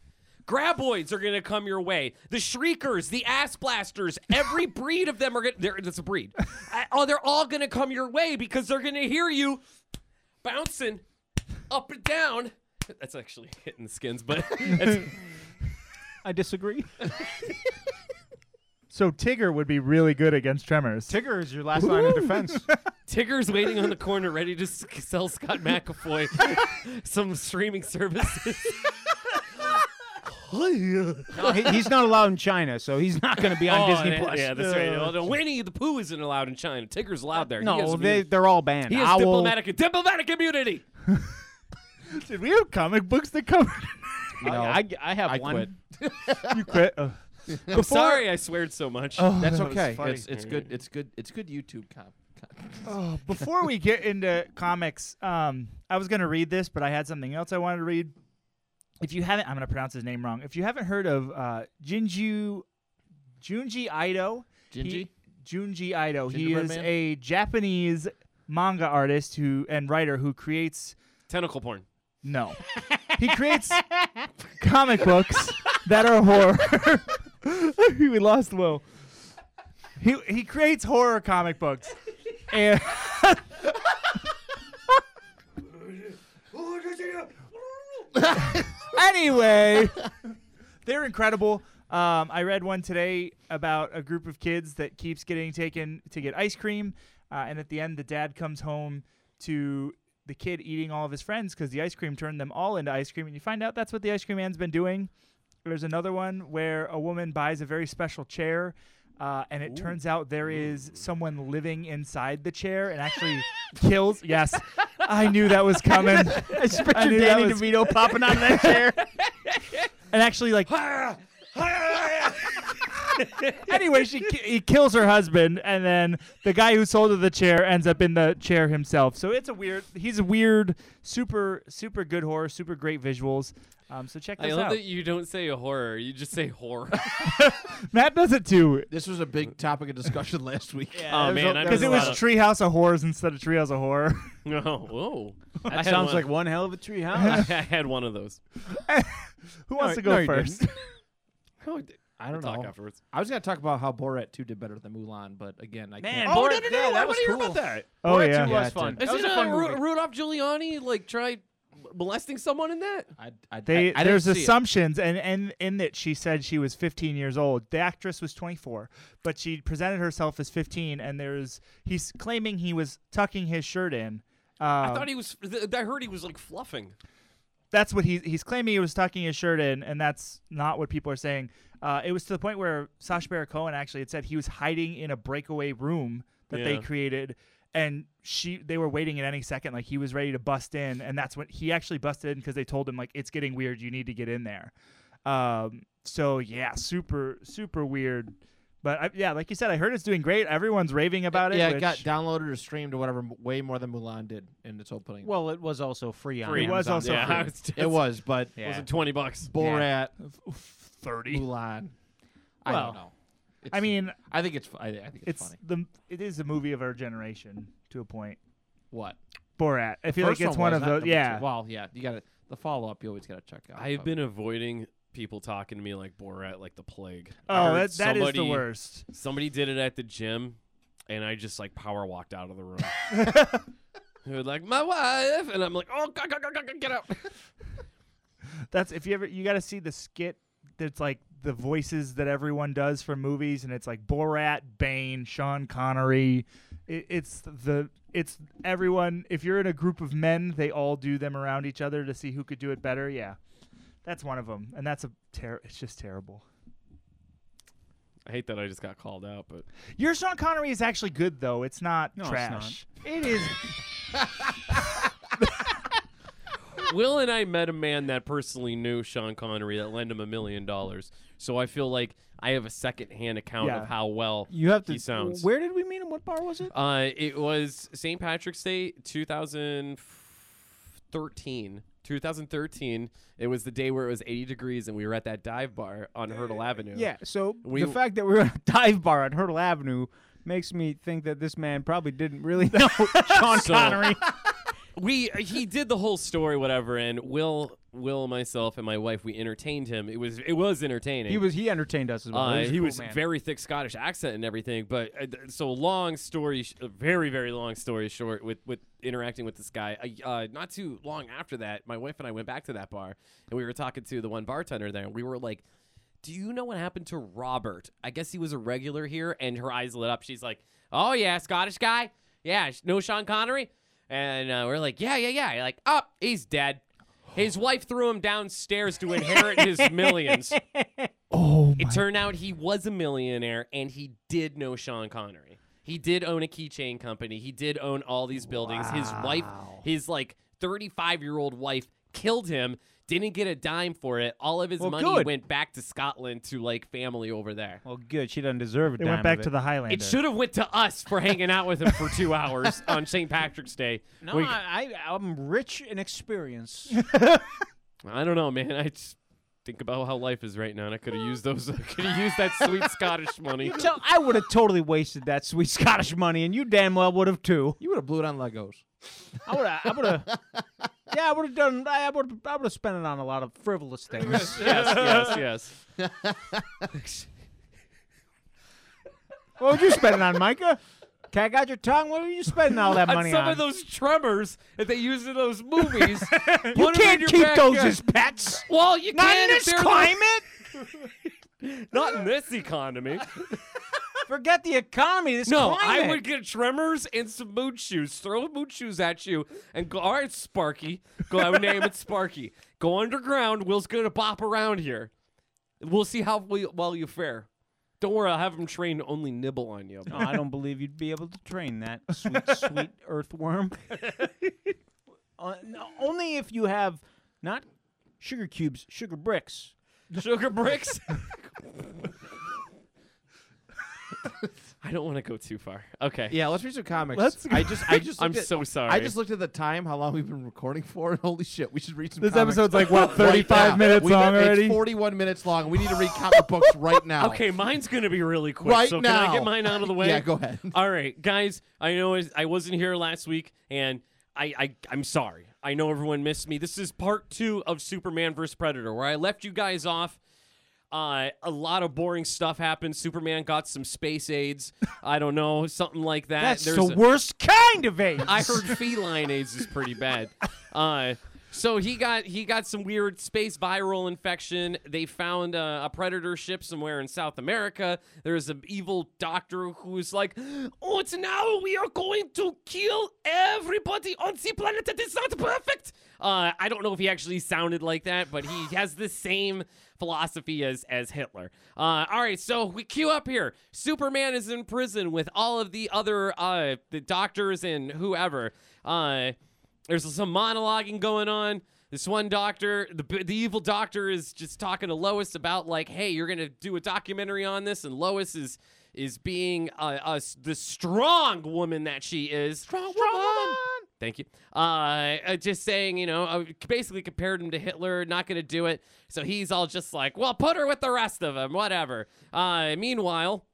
Graboids are gonna come your way. The shriekers, the ass blasters, every <laughs> breed of them are gonna. they're- That's a breed. Uh, oh, they're all gonna come your way because they're gonna hear you bouncing up and down. That's actually hitting the skins, but <laughs> I disagree. <laughs> so Tigger would be really good against Tremors. Tigger is your last line of defense. Tigger's waiting on the corner, ready to s- sell Scott McAfoy some streaming services. <laughs> no, he- he's not allowed in China, so he's not going to be on Oh, Disney yeah, Plus. Yeah, that's right. No, no, Winnie the Pooh isn't allowed in China. Tigger's allowed there. he No, has, they they're all banned. he has Owl, diplomatic diplomatic immunity. <laughs> Did we have comic books that covered? I, I, I have I one. quit. <laughs> you quit. Oh. I'm sorry I sweared so much. Oh, That's that was okay. funny. It's it's good. It's good. It's good YouTube comp. Oh, before we get into comics, um, I was gonna read this, but I had something else I wanted to read. If you haven't, I'm gonna pronounce his name wrong. If you haven't heard of uh, Jinju, Junji he, Junji Ito, he is Man? a Japanese manga artist who and writer who creates Tentacle porn. no, he creates comic books that are horror. <laughs> we lost Will. He he creates horror comic books, and <laughs> anyway, <laughs> they're incredible. Um, I read one today about a group of kids that keeps getting taken to get ice cream, uh, and at the end, the dad comes home to the kid eating all of his friends because the ice cream turned them all into ice cream, and you find out that's what the ice cream man's been doing. There's another one where a woman buys a very special chair. Uh, and it turns out there is someone living inside the chair and actually kills. Yes, I knew that was coming. <laughs> I just pictured Danny was- DeVito popping out of that chair. <laughs> and actually like <laughs> ah, ah, <laughs> anyway she he kills her husband and then the guy who sold her the chair ends up in the chair himself so it's a weird he's a weird super super good horror super great visuals um, so check this out. I love out that you don't say a horror. You just say horror. <laughs> <laughs> matt does it too This was a big topic of discussion last week. oh man, because it was a lot treehouse of horrors instead of treehouse of horror of- No, whoa. That sounds one- like one hell of a tree I had one of those. who wants No, to go no, you first didn't. I don't Talk know. afterwards. I was gonna talk about how Borat 2 did better than Mulan, but again, I Man, can't. Oh, Borat- no, no, no, yeah, no, that I was wanna hear cool. about that. oh Borat yeah 2 Yeah, was it fun. did. That was a Isn't fun uh, Ru- movie. Rudolph Giuliani like tried molesting someone in that? I, I, They, I, I there's didn't see it. assumptions, and, and in that she said she was 15 years old. The actress was 24, but she presented herself as 15, and there's he's claiming he was tucking his shirt in. I Um, thought he was. th- I heard he was like fluffing. that's what he he's claiming he was tucking his shirt in, and that's not what people are saying. Uh, it was to the point where Sacha Baron Cohen actually had said he was hiding in a breakaway room that they created, and she they were waiting at any second, like he was ready to bust in, and that's when he actually busted in because they told him like it's getting weird, you need to get in there. Um, so yeah, super super weird. But I, yeah, like you said, I heard it's doing great. Everyone's raving about it. Yeah, it which- got downloaded or streamed or whatever, way more than Mulan did in its opening. Well, it was also free on Free. It was also yeah, <laughs> free. it was, but <laughs> Yeah. Was it twenty bucks? Borat, thirty. Mulan. I Well, don't know. It's, I mean, I think it's. fu- I, I think it's, it's funny. the it is a movie of our generation to a point. What? Borat. I feel like it's one was, of not those. number two. Yeah. Well, yeah. You got to The follow up, you always got to check out. I've but- been avoiding people talking to me like Borat, like the plague. I Oh, heard that, that is the somebody- worst. Somebody did it at the gym, and I just like power walked out of the room. <laughs> They were like, "My wife," and I'm like, "Oh, God, God, God, God, God, get out!" That's if you ever you got to see the skit. That's like the voices that everyone does for movies, and it's like Borat, Bane, Sean Connery. It, it's the it's everyone. If you're in a group of men, they all do them around each other to see who could do it better. Yeah, that's one of them, and that's a ter- It's just terrible. I hate that I just got called out, but Your Sean Connery is actually good though. It's not No, it's trash. It is. <laughs> <laughs> Will and I met a man that personally knew Sean Connery that lent him a million dollars. So I feel like I have a second-hand account Yeah. of how well You have to. he sounds. Where did we meet him? What bar was it? Uh, it was St. Patrick's Day, 2013. 2013. It was the day where it was 80 degrees, and we were at that dive bar on Hurdle Avenue. Yeah. So We- the fact that we were at a <laughs> dive bar on Hurdle Avenue makes me think that this man probably didn't really <laughs> know <laughs> Sean So- Connery. We he did the whole story, whatever, and Will, Will, myself, and my wife, we entertained him. It was it was entertaining. He was. He entertained us as well. Uh, he was, he cool was very thick Scottish accent and everything, but uh, so long story, sh- very very long story short, with with interacting with this guy. Uh, uh, not too long after that, my wife and I went back to that bar, and we were talking to the one bartender there, and we were like, "Do you know what happened to Robert? I guess he was a regular here." And her eyes lit up. She's like, "Oh yeah, Scottish guy. Yeah, no Sean Connery." And uh, we're like, "Yeah, yeah, yeah." Like, "Oh, he's dead." His wife threw him downstairs to inherit his <laughs> millions. Oh It turned out he was a millionaire and he did know Sean Connery. He did own a keychain company. He did own all these buildings. His wife, his like 35 year old wife, killed him. Didn't get a dime for it. All of his Well, money good. went back to Scotland to like family over there. Well, good. She doesn't deserve a They dime went back of to the Highlander. It should have went to us for <laughs> hanging out with him for two hours on St. Patrick's Day. No, We- I, I, I'm rich in experience. <laughs> I don't know, man. I just think about how life is right now, and I could have used those. <laughs> Could have used that sweet Scottish money. You tell, I would have totally wasted that sweet Scottish money, and you damn well would have too. You would have blew it on Legos. I would have. I would have. Yeah, I would have done. I would. I would have spent it on a lot of frivolous <laughs> things. yes, yes, yes. <laughs> what would you spend it on, Micah? Cat got your tongue. What were you spending all that money on some on? of those tremors that they use in those movies. <laughs> you put 'em in can't keep those as pets. Well, you Not can in this climate. not in this economy. Forget the economy. This no, climate. I would get tremors and some mood shoes. Throw mood shoes at you and go. All right, Sparky. Go. I would name it Sparky. Go underground. Will's gonna bop around here. We'll see how we, well you fare. Don't worry, I'll have him train to only nibble on you. No, I don't believe you'd be able to train that sweet, <laughs> sweet earthworm. <laughs> Uh, no, only if you have not sugar cubes, sugar bricks. Sugar bricks. <laughs> I don't want to go too far. Okay. Yeah, let's read some comics. Let's I just, I just, <laughs> I'm looked at- so sorry. I just looked at the time, how long we've been recording for, and holy shit, we should read some. This comics episode's like what, <laughs> right 35 now. minutes We- long it's already? 41 minutes long. We need to read comic books right <laughs> now. Okay, mine's gonna be really quick. right so now. can I get mine out of the way? Yeah, go ahead. All right, guys. I know I- I wasn't here last week, and I, I I'm sorry. I know everyone missed me. This is part two of Superman vs Predator, where I left you guys off. Uh, a lot of boring stuff happened. Superman got some space aids. <laughs> I don't know, something like that. That's There's the a- worst kind of AIDS. I heard feline AIDS is pretty bad. <laughs> Uh, So he got he got some weird space viral infection. They found uh, a predator ship somewhere in South America. There's an evil doctor who's like, "Oh, it's now we are going to kill everybody on the planet that is not perfect." Uh, I don't know if he actually sounded like that, but he has the same philosophy as as Hitler. Uh, all right, so we queue up here. Superman is in prison with all of the other uh, the doctors and whoever. Uh, there's some monologuing going on. This one doctor, the the evil doctor, is just talking to Lois about like, hey, you're gonna do a documentary on this, and Lois is is being uh, uh, the strong woman that she is. Strong, woman. Thank you. Uh, uh, just saying, you know, uh, basically compared him to Hitler. Not gonna do it. So he's all just like, well, put her with the rest of them, whatever. Uh, meanwhile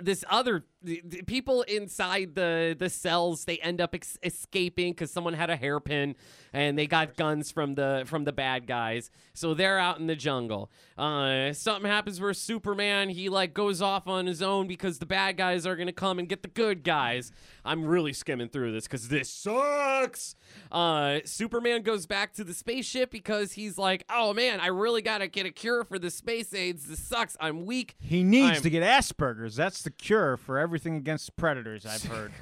this other the, the people inside the the cells they end up ex- escaping because someone had a hairpin and they got guns from the from the bad guys. So they're out in the jungle. Uh something happens where superman he like goes off on his own because the bad guys are gonna come and get the good guys. I'm really skimming through this because this sucks. Uh superman goes back to the spaceship because he's like oh man i really gotta get a cure for the space aids. This sucks. I'm weak. He needs I'm- to get Asperger's. That's the cure for everything against predators, I've <laughs> heard.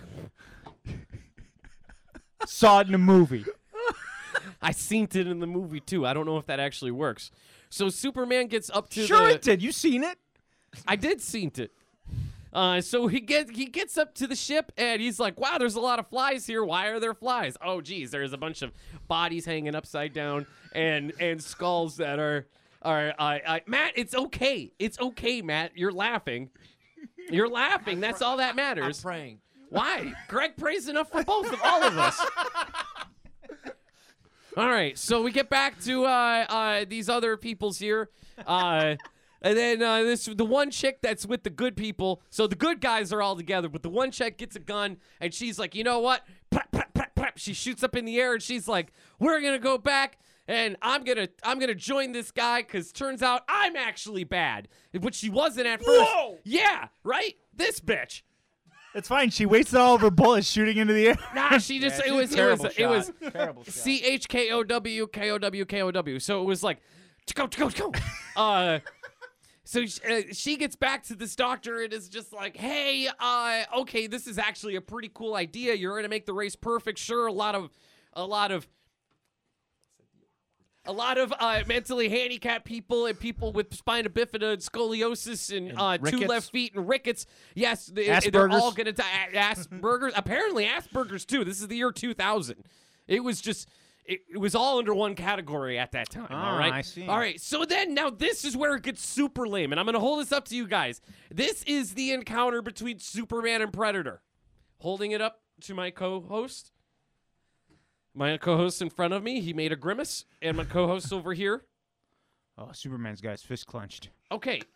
Saw it in a movie. I seen it in the movie too. I don't know if that actually works. So Superman gets up to Sure the. it did. You seen it? I did seen it. Uh, so he gets he gets up to the ship and he's like, "Wow, there's a lot of flies here. Why are there flies? Oh, geez, there's a bunch of bodies hanging upside down and and skulls that are are. Uh, uh, Matt, it's okay. It's okay, Matt. You're laughing. You're laughing. That's all that I'm matters. praying. Why? Graig prays enough for both of all of us. All right, so we get back to uh, uh, these other people's here, uh, and then uh, this the one chick that's with the good people. So the good guys are all together, but the one chick gets a gun and she's like, you know what? She shoots up in the air and she's like, we're gonna go back and I'm gonna I'm gonna join this guy because turns out I'm actually bad, which she wasn't at first. Whoa! Yeah, right. This bitch. It's fine. She wasted all of her bullets shooting into the air. Nah, she just it was it was Terrible it was shot. Terrible shot. C H K O W K O W K O W. So it was like go go go. <laughs> Uh so sh- uh, she gets back to this doctor and is just like, "Hey, uh okay, this is actually a pretty cool idea. You're going to make the race perfect. Sure, a lot of a lot of a lot of uh, mentally handicapped people and people with spina bifida and scoliosis and, And uh, two left feet and rickets. Yes, they, they're all going to die. Asperger's, apparently Asperger's too. This is the year 2000. It was just, it, it was all under one category at that time. all Ah, right. I see. All right. So then, now this is where it gets super lame, and I'm going to hold this up to you guys. This is the encounter between Superman and Predator. Holding it up to my co-host. My co-host in front of me, he made a grimace, and my co-host over here. Oh, Superman's got his fist clenched. Okay. <laughs>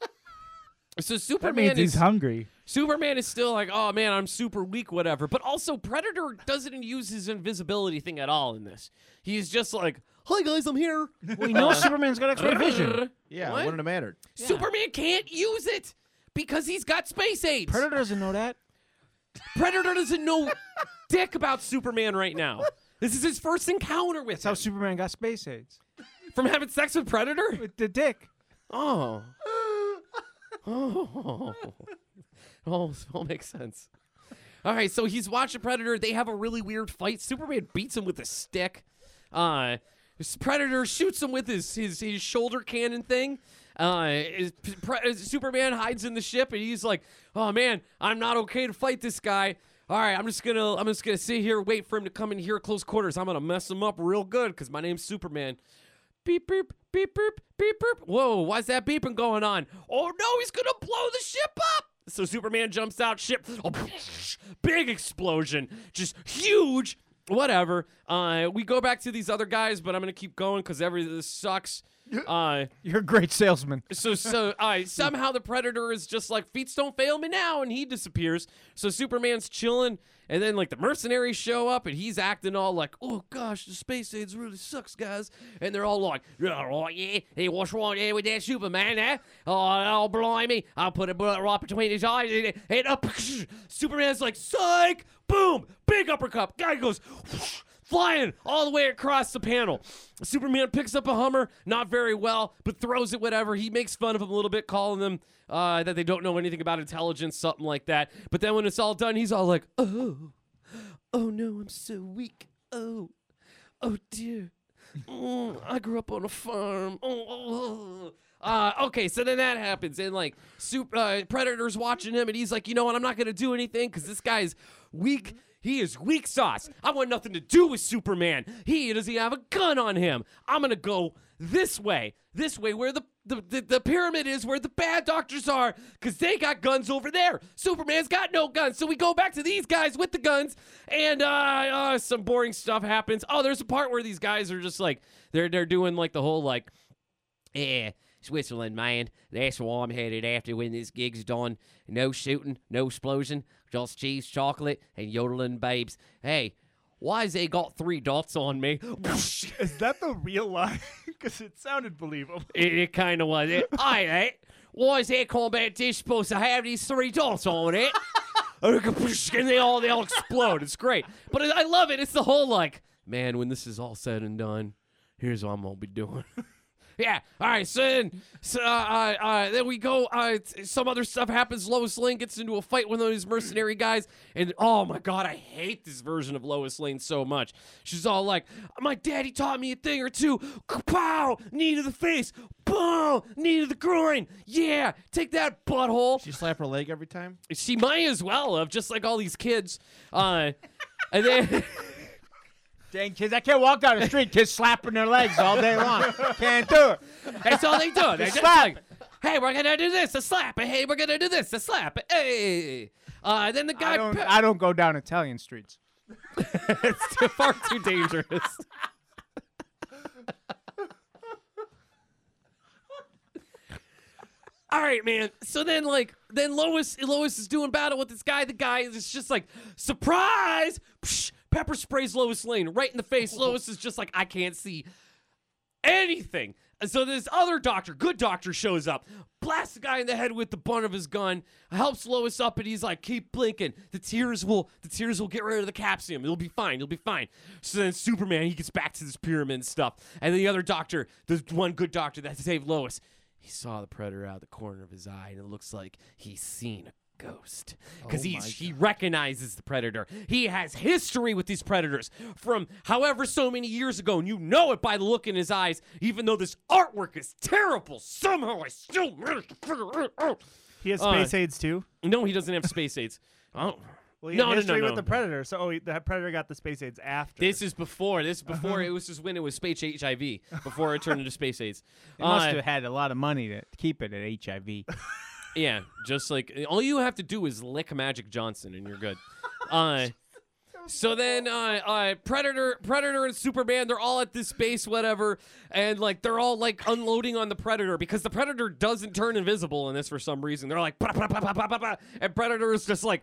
So That Superman means he's is hungry. Superman is still like, oh man, I'm super weak, whatever. But also, Predator doesn't use his invisibility thing at all in this. He's just like, Hi guys, I'm here. We know Superman's got X-ray vision. <laughs> Yeah, What? wouldn't have mattered. Superman can't use it because he's got space aids. Predator doesn't know that. Predator doesn't know dick about Superman right now. This is his first encounter with That's how. Superman got space aids. from having sex with Predator. With the dick. Oh. Oh. <laughs> Oh, this all makes sense. All right, so he's watching Predator. They have a really weird fight. Superman beats him with a stick. Uh, this Predator shoots him with his his, his shoulder cannon thing. Uh, is- Pre- Superman hides in the ship, and he's like, "Oh man, I'm not okay to fight this guy. All right, I'm just gonna I'm just gonna sit here, wait for him to come in here close quarters. I'm gonna mess him up real good because my name's Superman." Beep beep beep beep beep beep. Whoa, why's that beeping going on? Oh no, he's gonna blow the ship up. So Superman jumps out, ship, oh, <laughs> big explosion, just huge. Whatever. Uh, we go back to these other guys, but I'm gonna keep going because every this sucks. <laughs> Uh, You're a great salesman. so so <laughs> uh, somehow the predator is just like feats don't fail me now, and he disappears. So Superman's chilling, and then like the mercenaries show up, and he's acting all like, "Oh gosh, the space aids really sucks, guys," and they're all like, "Yeah, right, yeah, hey, what's wrong there with that Superman? Eh? Oh, oh, blimey, I'll put a bullet right between his eyes." And, and up, <laughs> Superman's like, "Psych!" Boom, big uppercut. Guy goes. Flying all the way across the panel. Superman picks up a Hummer, not very well, but throws it whatever. He makes fun of him a little bit, calling them uh, that they don't know anything about intelligence, something like that. But then when it's all done, he's all like, "Oh, oh no, I'm so weak. Oh, oh dear." Mm, I grew up on a farm. Oh, oh, oh. Uh, okay, so then that happens, and like, super, uh, Predator's watching him, and he's like, you know what? I'm not gonna do anything because this guy's weak. He is weak sauce. I want nothing to do with Superman. He doesn't have a gun on him. I'm gonna go this way, this way, where the the, the, the pyramid is, where the bad doctors are, because they got guns over there. Superman's got no guns, so we go back to these guys with the guns, and uh, uh, some boring stuff happens. Oh, there's a part where these guys are just like they're they're doing like the whole like, yeah. Switzerland, man. That's where I'm headed after when this gig's done. No shooting, no explosion, just cheese, chocolate, and yodeling babes. Hey, why's they got three dots on me? <laughs> Is that the real line? <laughs> Because it sounded believable. It, it kind of was. It, <laughs> I that. Why is that combat dish supposed to have these three dots on it? and they all they all explode. It's great, but I I love it. It's the whole like, man, when this is all said and done, here's what I'm gonna be doing. <laughs> yeah. All right. So then, so, uh, uh, uh, then we go. Uh, some other stuff happens. Lois Lane gets into a fight with one of these mercenary guys, and oh my god, I hate this version of Lois Lane so much. She's all like, "My daddy taught me a thing or two. Pow! Knee to the face. Boom! Knee to the groin. Yeah, take that butthole." She slap her leg every time. She might as well have, just like all these kids. Uh, and then. <laughs> Dang kids, I can't walk down the street. Kids slapping their legs all day long. Can't do it. That's all they do. <laughs> They just like, hey, we're gonna do this, a slap. Hey, we're gonna do this, a slap. Hey. Uh, then the guy. I don't, pe- I don't go down Italian streets. <laughs> it's too, far too dangerous. <laughs> All right, man. So then, like, then Lois, Lois is doing battle with this guy. The guy is just like, surprise! Psh, pepper sprays Lois Lane right in the face. <laughs> Lois is just like, I can't see anything. And so this other doctor, good doctor, shows up, blasts the guy in the head with the butt of his gun, helps Lois up, and he's like, "Keep blinking. The tears will, the tears will get rid of the capsium. It'll be fine. It'll be fine." So then Superman, he gets back to this pyramid and stuff, and then the other doctor, the one good doctor that saved Lois, he saw the predator out of the corner of his eye, and it looks like he's seen a ghost because he's he recognizes the predator. He has history with these predators from however so many years ago, and you know it by the look in his eyes. Even though this artwork is terrible, somehow I still managed to figure it out. He has Uh, space aids too. No, he doesn't have space aids. <laughs> Oh. Well, he no, had no, no, history no. with the predator. So, oh, he, the predator got the space aids after. This is before. This is Uh-huh. before. It was just when it was space HIV. Before it turned into space AIDS. <laughs> They must Uh, have had a lot of money to keep it at HIV. <laughs> Yeah, just like all you have to do is lick Magic Johnson and you're good. <laughs> Uh, so then, uh, uh, Predator, Predator, and Superman, they're all at this base, whatever, and like they're all like unloading on the Predator because the Predator doesn't turn invisible in this for some reason. They're like, "Bah, bah, bah, bah, bah, bah, bah," and Predator is just like,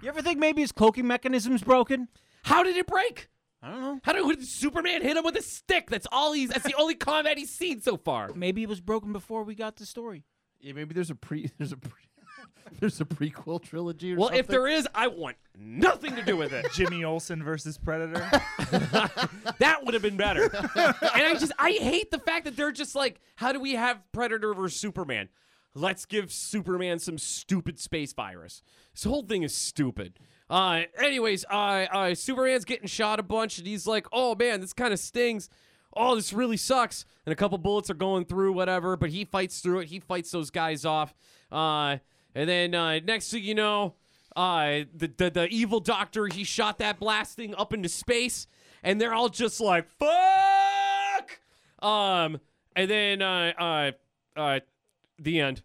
You ever think maybe his cloaking mechanism's broken? how did it break? I don't know. How did Superman hit him with a stick? That's all he's. That's the only combat he's seen so far. Maybe it was broken before we got the story. Yeah, maybe there's a pre <laughs> there's a pre, <laughs> there's a prequel trilogy or Well, something. if there is, I want nothing to do with it. <laughs> Jimmy Olsen versus Predator. that would have been better. and I just I hate the fact that they're just like, how do we have Predator versus Superman? Let's give Superman some stupid space virus. This whole thing is stupid. Uh, anyways, uh, uh, Superman's getting shot a bunch, and he's like, "Oh man, this kind of stings. Oh, this really sucks." And a couple bullets are going through, whatever. But he fights through it. He fights those guys off. Uh, and then uh, next thing you know, uh, the, the the evil doctor he shot that blasting up into space, and they're all just like fuck. Um, and then uh uh uh, the end.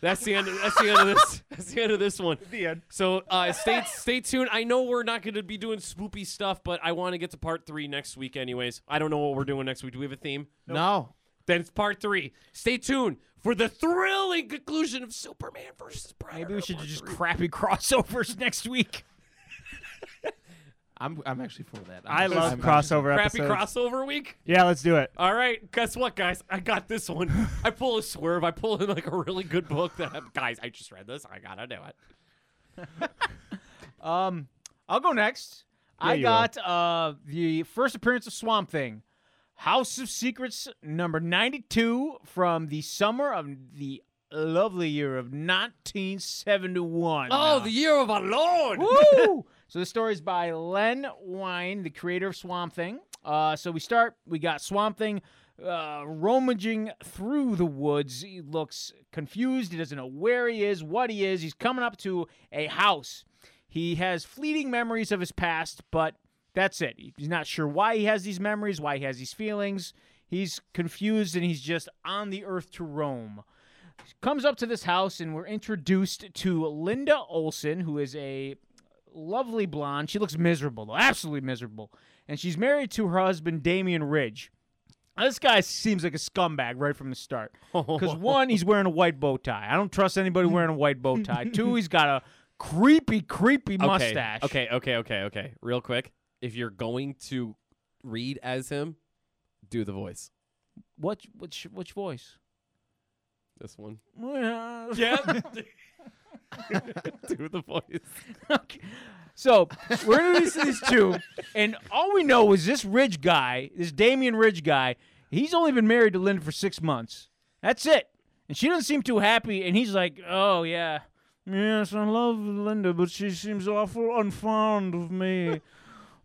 That's the end. That's the end of this. <laughs> That's the end of this one. the end. So uh, stay stay tuned. I know we're not going to be doing spoopy stuff, but I want to get to part three next week. Anyways, I don't know what we're doing next week. Do we have a theme? no. Then it's part three. Stay tuned for the thrilling conclusion of Superman versus Predator. Maybe we should part just three. crappy crossovers <laughs> next week. I'm I'm actually for that. I I'm- love I'm- crossover crappy episodes. crossover week. Yeah, let's do it. All right, guess what, guys? I got this one. <laughs> I pull a swerve. I pull in like a really good book that I'm, guys. I just read this. I gotta do it. <laughs> Um, I'll go next. I you got uh the first appearance of Swamp Thing, House of Secrets number 92 from the summer of the lovely year of 1971. Oh, the year of our Lord. Woo! <laughs> so the story is by Len Wein, the creator of Swamp Thing. Uh, so we start. We got Swamp Thing uh, rummaging through the woods. He looks confused. He doesn't know where he is, what he is. He's coming up to a house. He has fleeting memories of his past, but that's it. He's not sure why he has these memories, why he has these feelings. He's confused and he's just on the earth to roam comes up to this house and we're introduced to Linda Olsen, who is a lovely blonde. She looks miserable, though, absolutely miserable. And she's married to her husband, Damian Ridge. Now, This guy seems like a scumbag right from the start. Because <laughs> one, he's wearing a white bow tie. I don't trust anybody wearing a white bow tie. Two, he's got a creepy, creepy Okay, mustache. Okay, okay, okay, okay. Real quick, if you're going to read as him, do the voice. What? Which? Which voice? This one. <laughs> Yeah. <laughs> <laughs> do the voice. <laughs> Okay. So we're introduced to these two, and all we know is this Ridge guy, this Damian Ridge guy, he's only been married to Linda for six months. That's it. And she doesn't seem too happy, and he's like, Oh yeah. Yes, I love Linda, but she seems awful unfond of me.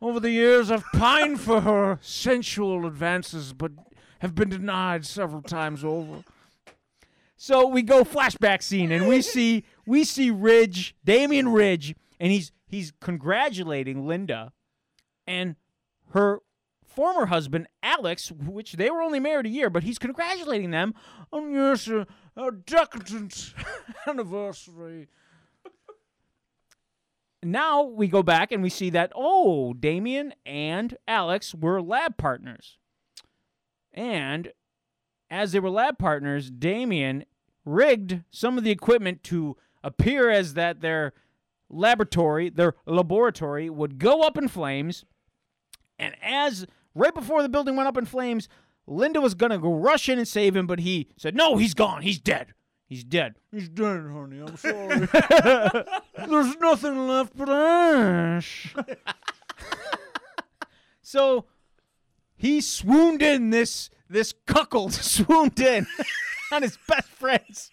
Over the years I've pined for her sensual advances, but have been denied several times over. So we go flashback scene and we see we see Ridge, Damian Ridge, and he's he's congratulating Linda and her former husband Alex, which they were only married a year, but he's congratulating them on yes, a uh, decadent <laughs> anniversary. Now we go back and we see that oh, Damian and Alex were lab partners. And as they were lab partners, Damian rigged some of the equipment to appear as that their laboratory, their laboratory would go up in flames. And as right before the building went up in flames, Linda was gonna go rush in and save him, but he said, "No, he's gone. He's dead. He's dead. He's dead, honey. I'm sorry. <laughs> There's nothing left but ash." <laughs> so he swooned in this this cuckold <laughs> swooned in on his best friend's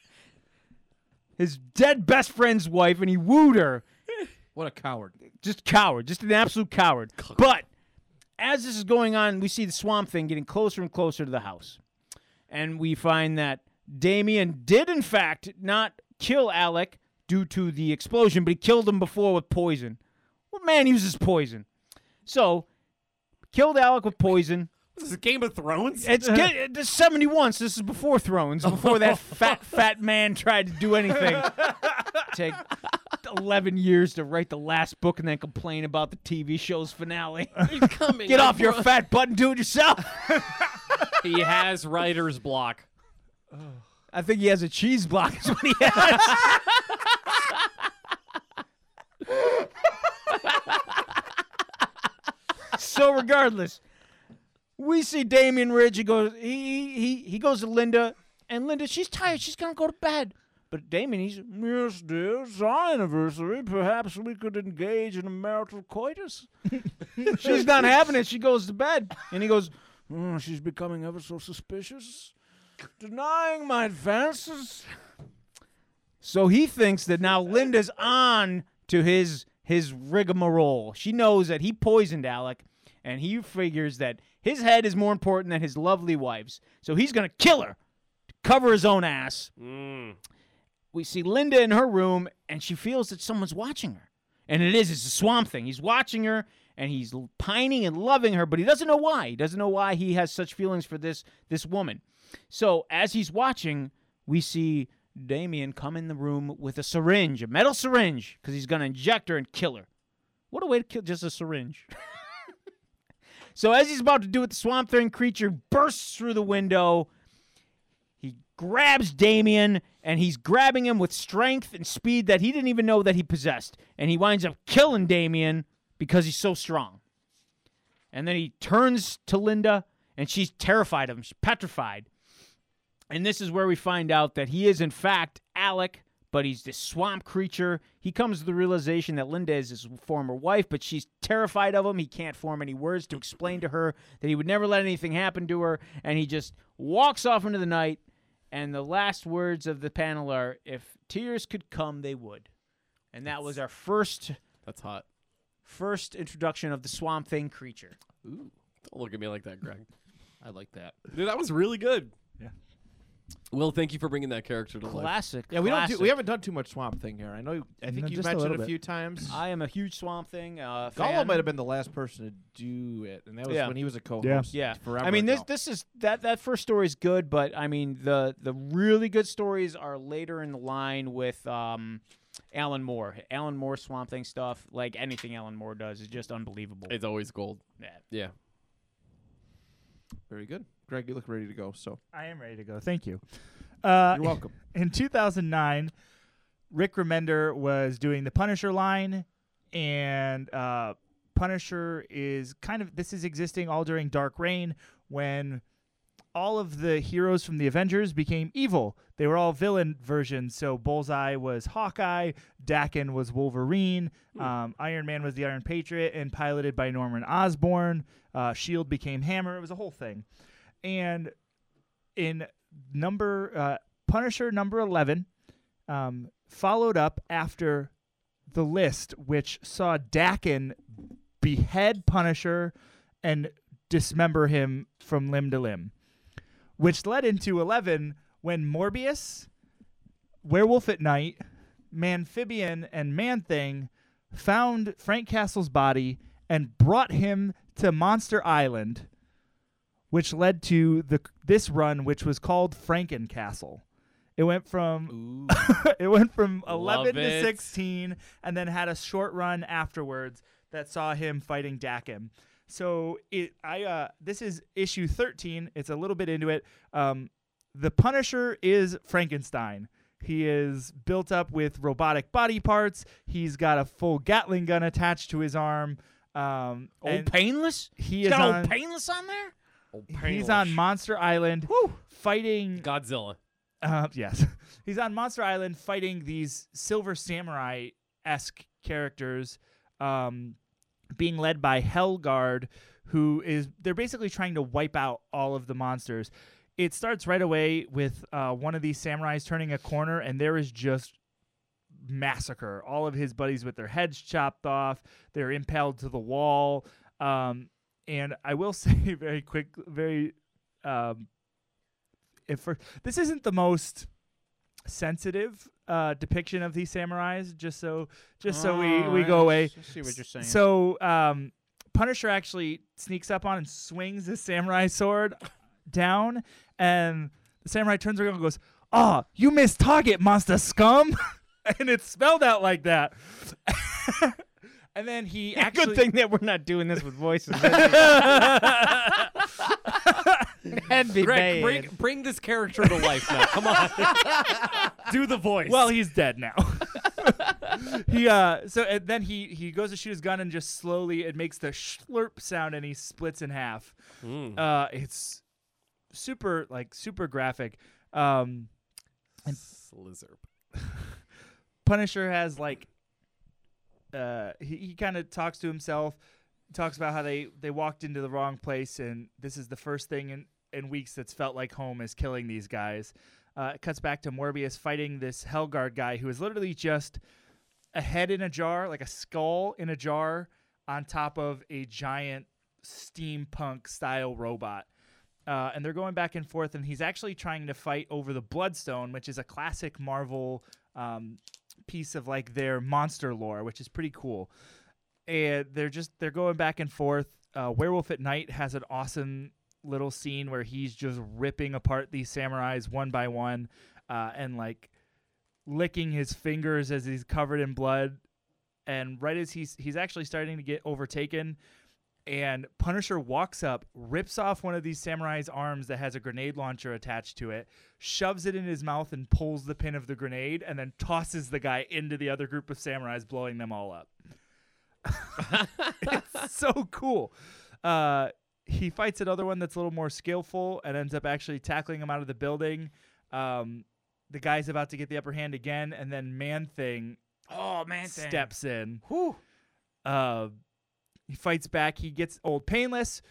his dead best friend's wife and he wooed her. What a coward. just coward. Just an absolute coward. But as this is going on we see the swamp thing getting closer and closer to the house. And we find that damien did in fact not kill alec due to the explosion but he killed him before with poison. What man uses poison. So killed alec with poison This is Game of Thrones. it's <laughs> get, it's 71, so this is before Thrones, before that <laughs> fat, fat man tried to do anything. Take 11 years to write the last book and then complain about the TV show's finale. <laughs> coming. Get off your fat butt and do it yourself. He has writer's block. I think he has a cheese block, is what he has. so, regardless, we see Damian Ridge. He goes, he, he, he goes to Linda, and Linda, she's tired. She's going to go to bed. But Damian, he's, yes, dear, it's our anniversary. Perhaps we could engage in a marital coitus. <laughs> she's not having it. She goes to bed. And he goes, "Oh, she's becoming ever so suspicious denying my advances. So he thinks that now Linda's on to his his rigmarole. She knows that he poisoned Alec, and he figures that his head is more important than his lovely wife's. So he's gonna kill her to cover his own ass. Mm. We see Linda in her room, and she feels that someone's watching her. And it is, it's a swamp thing. He's watching her and he's pining and loving her, but he doesn't know why. He doesn't know why he has such feelings for this this woman. So as he's watching, we see Damian come in the room with a syringe, a metal syringe, because he's gonna inject her and kill her. What a way to kill just a syringe. <laughs> so as he's about to do it, the swamp thing creature bursts through the window. He grabs Damian and he's grabbing him with strength and speed that he didn't even know that he possessed. And he winds up killing Damian because he's so strong. And then he turns to Linda and she's terrified of him. She's petrified. And this is where we find out that he is, in fact, Alec but he's this swamp creature. He comes to the realization that Linda is his former wife, but she's terrified of him. He can't form any words to explain to her that he would never let anything happen to her, and he just walks off into the night. And the last words of the panel are, "If tears could come, they would." And that was our first That's hot. first introduction of the Swamp Thing creature. Ooh. Don't look at me like that, Graig. I like that. Dude, that was really good. Yeah. Will, thank you for bringing that character to life. Classic. Yeah, we don't do, we haven't done too much Swamp Thing here. I know. You, I think No, you just a mentioned little it a bit. few times. I am a huge Swamp Thing. Uh, Gollum fan. might have been the last person to do it, and that was Yeah. when he was a co-host. Yeah, forever. I mean, this ago. this is that that first story is good, but I mean the the really good stories are later in the line with um, Alan Moore. Alan Moore Swamp Thing stuff, like anything Alan Moore does, is just unbelievable. It's always gold. Yeah. Yeah. very good. Graig, you look ready to go. So I am ready to go. Thank you. Uh, you're welcome. <laughs> in 2009, Rick Remender was doing the Punisher line, and uh, Punisher is kind of this is existing all during Dark Reign when all of the heroes from the Avengers became evil. They were all villain versions. So Bullseye was Hawkeye, Daken was Wolverine, um, Iron Man was the Iron Patriot, and piloted by Norman Osborn. Uh, Shield became Hammer. It was a whole thing, and in number uh, Punisher number eleven um, followed up after the list, which saw Daken behead Punisher and dismember him from limb to limb, which led into eleven when Morbius, Werewolf at Night, Manphibian, and Man Thing found Frank Castle's body and brought him to Monster Island which led to the this run, which was called Frankencastle. It went from <laughs> it went from eleven to it. sixteen, and then had a short run afterwards that saw him fighting Daken. So it I uh this is issue thirteen. It's a little bit into it. Um, the Punisher is Frankenstein. He is built up with robotic body parts. He's got a full Gatling gun attached to his arm. Um, Old Painless. he He's is got on. Old Painless on there. He's on Monster Island fighting. Godzilla. Uh, yes, <laughs> he's on Monster Island fighting these Silver Samurai esque characters, um, being led by Hellsgaard, who is they're basically trying to wipe out all of the monsters. It starts right away with uh, one of these samurais turning a corner, and there is just massacre. All of his buddies with their heads chopped off. They're impaled to the wall. Um, and I will <laughs> say very quick, very um, if for this isn't the most sensitive uh, depiction of these samurais. Just so, just so we we go away. See what you're saying. So um, Punisher actually sneaks up on and swings his samurai sword down, and the samurai turns around and goes, "Ah, you missed target, monster scum!" <laughs> and it's spelled out like that. <laughs> and then he <laughs> actually good thing that we're not doing this with voices. <laughs> That'd be Graig, bad. bring, bring this character to life now. Come on. <laughs> Do the voice. Well, he's dead now. he uh so and then he he goes to shoot his gun and just slowly it makes the slurp sound and he splits in half. Mm. Uh it's super like super graphic. Um Slizzer. Punisher has like uh he, he kind of talks to himself, talks about how they they walked into the wrong place and this is the first thing in in weeks that's felt like home is killing these guys. Uh, it cuts back to Morbius fighting this Hellsgaard guy who is literally just a head in a jar, like a skull in a jar, on top of a giant steampunk style robot. Uh, and they're going back and forth, and he's actually trying to fight over the Bloodstone, which is a classic Marvel um, piece of like their monster lore, which is pretty cool. And they're just they're going back and forth. Uh, Werewolf at Night has an awesome little scene where he's just ripping apart these samurais one by one, uh, and like licking his fingers as he's covered in blood. And right as he's he's actually starting to get overtaken, and Punisher walks up, rips off one of these samurai's arms that has a grenade launcher attached to it, shoves it in his mouth, and pulls the pin of the grenade, and then tosses the guy into the other group of samurais, blowing them all up. <laughs> it's so cool. Uh, he fights another one that's a little more skillful and ends up actually tackling him out of the building. Um, the guy's about to get the upper hand again, and then Man Thing Oh man, thing. steps in. Whew. Uh, he fights back. He gets old painless.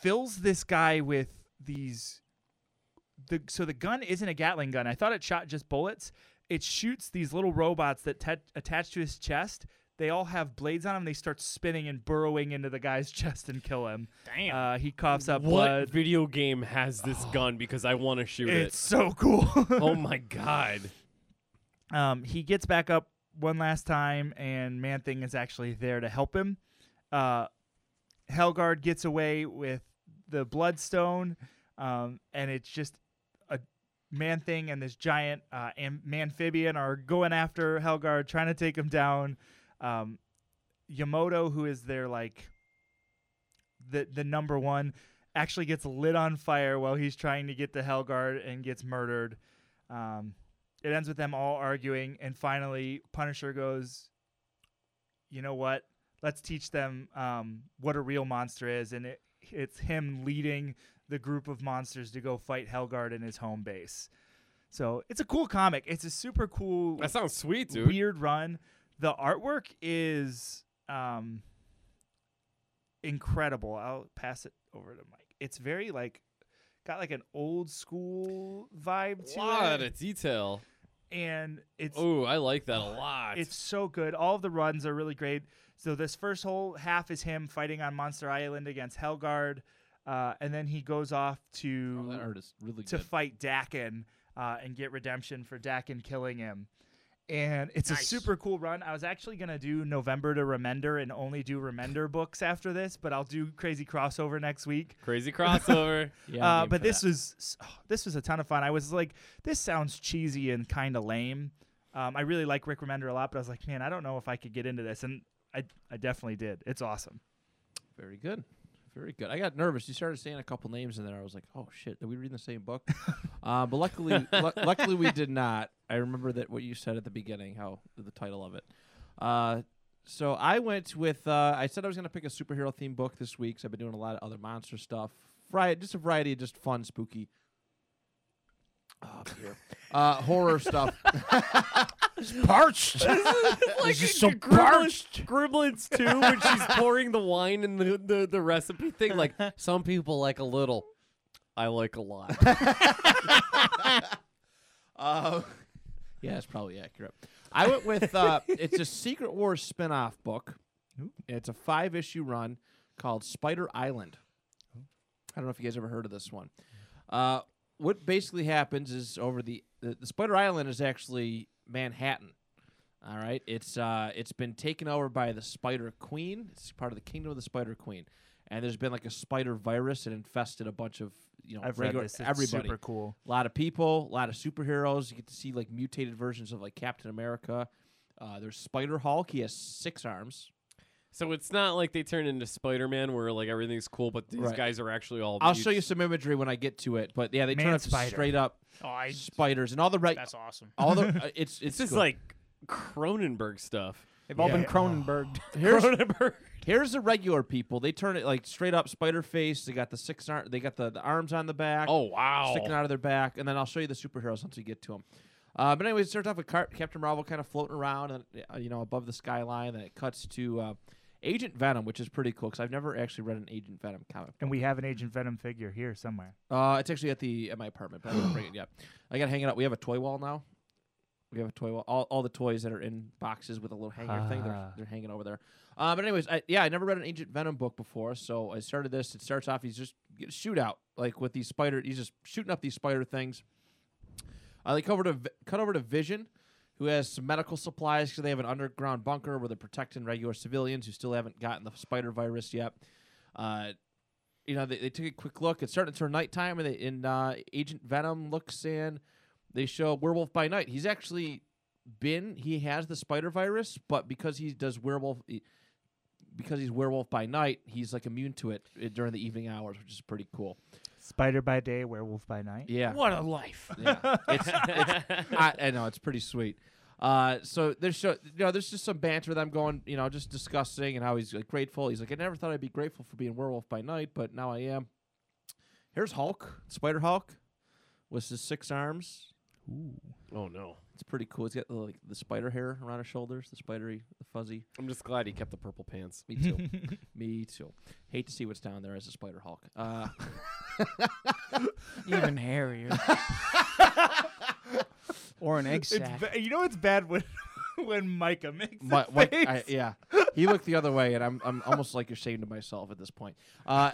Fills this guy with these. The so the gun isn't a Gatling gun. I thought it shot just bullets. It shoots these little robots that te- attach to his chest. They all have blades on them. They start spinning and burrowing into the guy's <laughs> chest and kill him. Damn. Uh, he coughs up what blood. video game has this <sighs> gun? Because I want to shoot it. It's so cool. <laughs> Oh <laughs> my god. Um, he gets back up one last time, and Man Thing is actually there to help him. Uh, Hellsgaard gets away with the Bloodstone, um, and it's just a Man Thing and this giant uh, am- Manphibian are going after Hellsgaard, trying to take him down. Um, Yamoto, who is their like the the number one, actually gets lit on fire while he's trying to get to Hellsgaard and gets murdered. Um, it ends with them all arguing, and finally Punisher goes, "You know what? Let's teach them um, what a real monster is." And it, it's him leading the group of monsters to go fight Hellsgaard in his home base. So it's a cool comic. It's a super cool, That sounds sweet, dude. weird run. The artwork is um, incredible. I'll pass it over to Mike. It's very like got like an old school vibe to lot it, lot of detail. and it's Oh, I like that a lot. it's so good. All of the runs are really great. So this first whole half is him fighting on Monster Island against Hellsgaard, uh, and then he goes off to Oh, that art is really to good. fight Daken uh, and get redemption for Daken killing him. And it's a Nice. super cool run. I was actually gonna do November to Remender and only do Remender books after this, but I'll do Crazy Crossover next week. Crazy <laughs> crossover. Yeah, I'm Uh, game but for this that. was oh, this was a ton of fun. I was like, this sounds cheesy and kind of lame. Um, I really like Rick Remender a lot, but I was like, man, I don't know if I could get into this, and I I definitely did. It's awesome. Very good. Very good. I got nervous. You started saying a couple names in there. I was like, "Oh shit, did we read the same book?" <laughs> uh, but luckily, lu- luckily we did not. I remember that what you said at the beginning, how the title of it. Uh, so I went with. Uh, I said I was going to pick a superhero themed book this week. So I've been doing a lot of other monster stuff. Variety, just a variety of just fun, spooky. Oh, beer. uh, horror stuff. <laughs> parched. like just so parched. Gremlins too, when she's pouring the wine and the, the, the recipe thing. Like <laughs> some people like a little. I like a lot. <laughs> Uh, yeah, it's probably accurate. I went with uh, it's a Secret Wars spin-off book. It's a five-issue run called Spider Island. I don't know if you guys ever heard of this one. Uh, what basically happens is over the, the the Spider Island is actually Manhattan. All right, it's uh it's been taken over by the Spider Queen. It's part of the Kingdom of the Spider Queen, and there's been like a spider virus that infested a bunch of you know I've regular everybody super cool. a lot of people, a lot of superheroes. You get to see like mutated versions of like Captain America. Uh, there's Spider Hulk. He has six arms. So it's not like they turn into Spider Man where like everything's cool, but these Right. guys are actually all. I'll show you mutes. some imagery when I get to it. But yeah, they turn Man up to spider. straight up Oh, I, spiders and all the right, that's awesome. all the <laughs> uh, it's it's This is good. like Cronenberg stuff. They've all been Yeah. Cronenberg. <laughs> here's Cronenberg. here's the regular people. They turn it like straight up spider face. They got the six arm. They got the, the arms on the back. Oh wow! sticking out of their back, and then I'll show you the superheroes once we get to them. Uh, but anyway, it starts off with Car- Captain Marvel kind of floating around, and uh, you know above the skyline. Then it cuts to uh, Agent Venom, which is pretty cool because I've never actually read an Agent Venom comic. And we have an Agent Venom figure here somewhere. Uh, it's actually at the at my apartment, but I didn't bring it <gasps> yet. I got to hang it up. We have a toy wall now. We have a toy wall. All, all the toys that are in boxes with a little hanger thing, they're, Ah. they're hanging over there. Uh, but anyways, I, yeah, I never read an Agent Venom book before, so I started this. It starts off he's just get a shootout like with these spider. He's just shooting up these spider things. Uh, they cut over to cut over to Vision, who has some medical supplies because they have an underground bunker where they're protecting regular civilians who still haven't gotten the spider virus yet. Uh, you know, they, they took a quick look. It's starting to turn nighttime, and, they, and uh, Agent Venom looks in. They show Werewolf by Night. He's actually been, he has the spider virus, but because he does werewolf, because he's werewolf by night, he's like immune to it uh, during the evening hours, which is pretty cool. Spider by day, werewolf by night. Yeah. What a life. Yeah, it's, it's I, I know it's pretty sweet. Uh, so there's show, you know, there's just some banter with them going, you know, just discussing and how he's like, grateful. He's like, I never thought I'd be grateful for being werewolf by night, but now I am. Here's Hulk, Spider Hulk, with his six arms. Oh no. It's pretty cool. It's got the, like the spider hair around his shoulders, the spidery, the fuzzy. I'm just glad he kept the purple pants. Me too. <laughs> Me too. Hate to see what's down there as a Spider Hulk. Uh, <laughs> Even hairier. <laughs> or an egg It's sack. ba- you know it's bad when when Micah makes my, that my- face. I, yeah, he looked the other way, and I'm I'm almost like ashamed of myself at this point. Uh,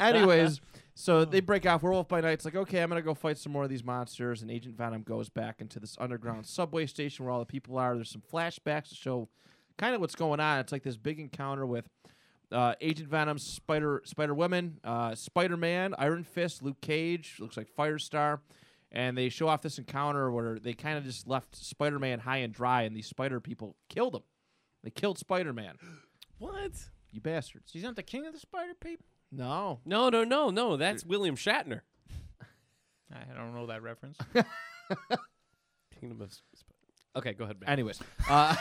anyways, so they break off. Werewolf by Night. It's like, okay, I'm gonna go fight some more of these monsters, and Agent Venom goes back into this underground subway station where all the people are. There's some flashbacks to show kind of what's going on. It's like this big encounter with. Uh, Agent Venom, Spider Spider Woman, uh, Spider Man, Iron Fist, Luke Cage, looks like Firestar, and they show off this encounter where they kind of just left Spider Man high and dry, and these Spider people killed him. They killed Spider Man. <gasps> What? You bastards! He's not the king of the spider people. No, No, no, no, no. That's William Shatner. I don't know that reference. <laughs> Kingdom of. Sp- Okay, go ahead. Matt. Anyways, uh,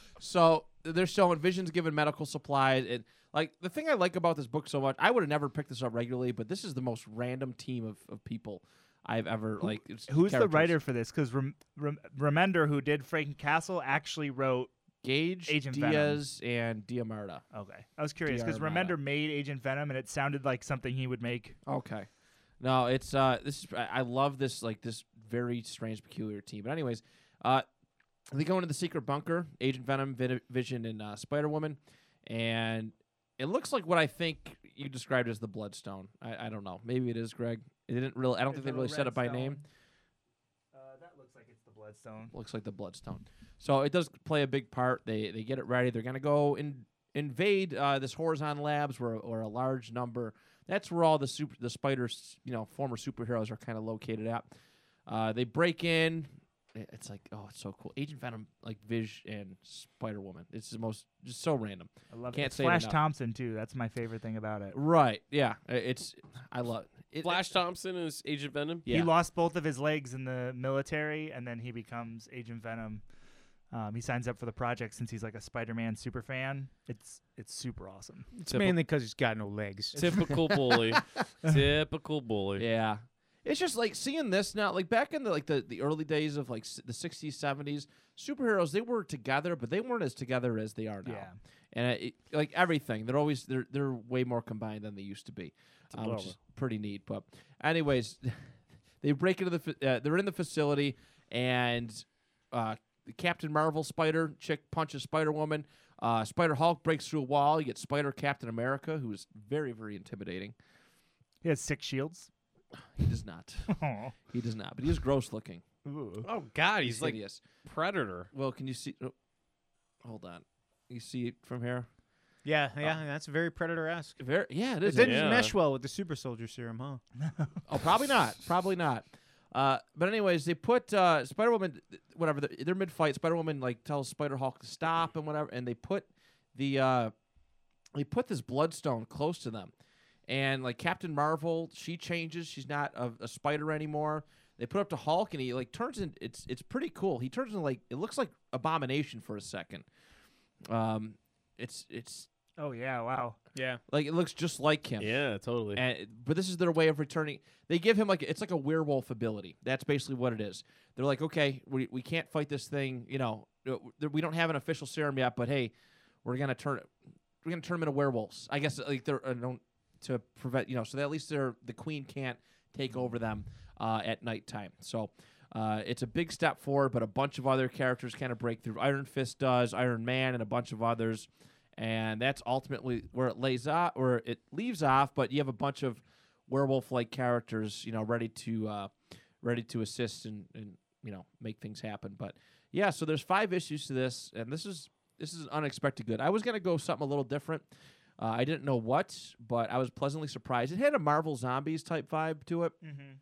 <laughs> so they're showing Vision's given medical supplies. And like the thing I like about this book so much, I would have never picked this up regularly, but this is the most random team of, of people I've ever like. it's Who's the characters. writer for this? Because Rem- Rem- Remender, who did Frank Castle, actually wrote. Gage, Agent Venom. Diaz, and Diamarta. Okay, I was curious because DR Remender made Agent Venom, and it sounded like something he would make. Okay. No, it's uh this is I I love this like this very strange peculiar team. But anyways, uh they go into the secret bunker, Agent Venom, Vi- Vision and uh, Spider-Woman, and it looks like what I think you described as the Bloodstone. I, I don't know. Maybe it is Graig. It didn't really I don't think they really said it by name. Uh, that looks like it's the Bloodstone. Looks like the Bloodstone. So it does play a big part. They they get it ready. They're gonna go and invade uh, this Horizon Labs, where where a large number. That's where all the super the spiders, you know, former superheroes are kind of located at. Uh, they break in. It's like oh, it's so cool. Agent Venom, like Vish and Spider Woman. It's the most just so random. I love Can't it. say Flash enough. Thompson too. That's my favorite thing about it. Right? Yeah. It's I love it. Flash Thompson is Agent Venom. Yeah. He lost both of his legs in the military, and then he becomes Agent Venom. Um, he signs up for the project since he's like a Spider-Man super fan. It's it's super awesome. It's mainly because he's got no legs. <laughs> Typical bully. <laughs> Typical bully. Yeah. It's just like seeing this now, like back in the like the, the early days of like s- the '60s, '70s, superheroes they were together, but they weren't as together as they are now. Yeah. And it, like everything, they're always they're they're way more combined than they used to be, uh, which is pretty neat. But anyways, <laughs> they break into the fa- uh, they're in the facility, and uh, Captain Marvel Spider chick punches Spider Woman. Uh, Spider Hulk breaks through a wall. You get Spider Captain America, who is very very intimidating. He has six shields. He does not. <laughs> He does not, but he is gross looking. Ooh. Oh God, he's, like hideous. Predator. Well, can you see? Oh, hold on. You see it from here? Yeah, yeah, that's very predator-esque. Very, yeah, it It is. didn't Yeah. mesh well with the super soldier serum, huh? <laughs> Oh, probably not. Probably not. Uh, but anyways, they put uh, Spider Woman, whatever. They're, they're mid fight. Spider Woman like tells Spider Hulk to stop and whatever, and they put the uh, they put this bloodstone close to them, and like Captain Marvel, she changes. She's not a, a spider anymore. They put up to Hulk, and he like turns in. It's it's pretty cool. He turns into like it looks like Abomination for a second. Um, it's it's Oh yeah! Wow. Yeah. like it looks just like him. Yeah, totally. And but this is their way of returning. They give him like it's like a werewolf ability. That's basically what it is. They're like, okay, we we can't fight this thing. You know, uh, we don't have an official serum yet, but hey, we're gonna turn we're gonna turn them into werewolves. I guess like they're uh, don't to prevent you know so that at least they're the queen can't take over them uh, at nighttime. So. Uh, it's a big step forward, but a bunch of other characters kind of break through. Iron Fist does, Iron Man, and a bunch of others. And that's ultimately where it lays off or it leaves off but you have a bunch of werewolf like characters you know ready to uh ready to assist and and you know make things happen. But yeah so there's five issues to this and this is this is unexpected good. I was to go something a little different. Uh, i didn't know what but i was pleasantly surprised. It had a marvel zombies type vibe to it. Mm-hmm.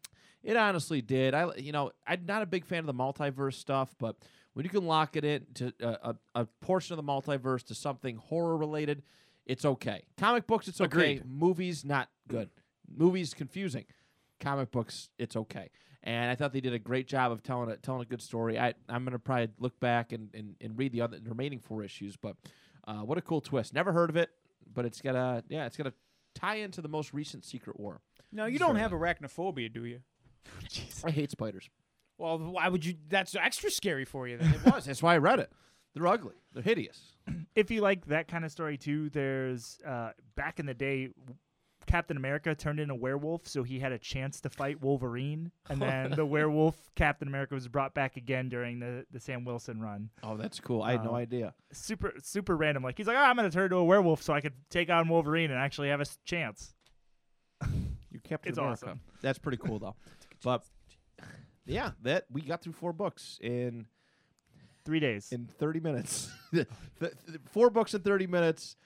It honestly did. I, you know, I'm not a big fan of the multiverse stuff, but when you can lock it in to a, a, a portion of the multiverse to something horror related, it's okay. Comic books, it's okay. Agreed. Movies, not good. Movies, confusing. Comic books, it's okay. And I thought they did a great job of telling a telling a good story. I I'm gonna probably look back and, and, and read the other the remaining four issues, but uh, what a cool twist. Never heard of it, but it's got a yeah, it's got a tie into the most recent Secret War. No, you don't have arachnophobia, do you? I hate spiders. Well, why would you? That's extra scary for you. Then. It was. That's why I read it. They're ugly. They're hideous. <clears throat> if you like that kind of story too, there's uh, back in the day, Captain America turned into a werewolf, so he had a chance to fight Wolverine, and <laughs> then the werewolf Captain America was brought back again during the, the Sam Wilson run. Oh, that's cool. I had no Uh, idea. Super super random. Like he's like, oh, I'm gonna turn into a werewolf so I could take on Wolverine and actually have a chance. You kept It's America. awesome. That's pretty cool though. <laughs> but <laughs> yeah, that we got through four books in Three days. in 30 minutes. <laughs> Th- th- four books in 30 minutes.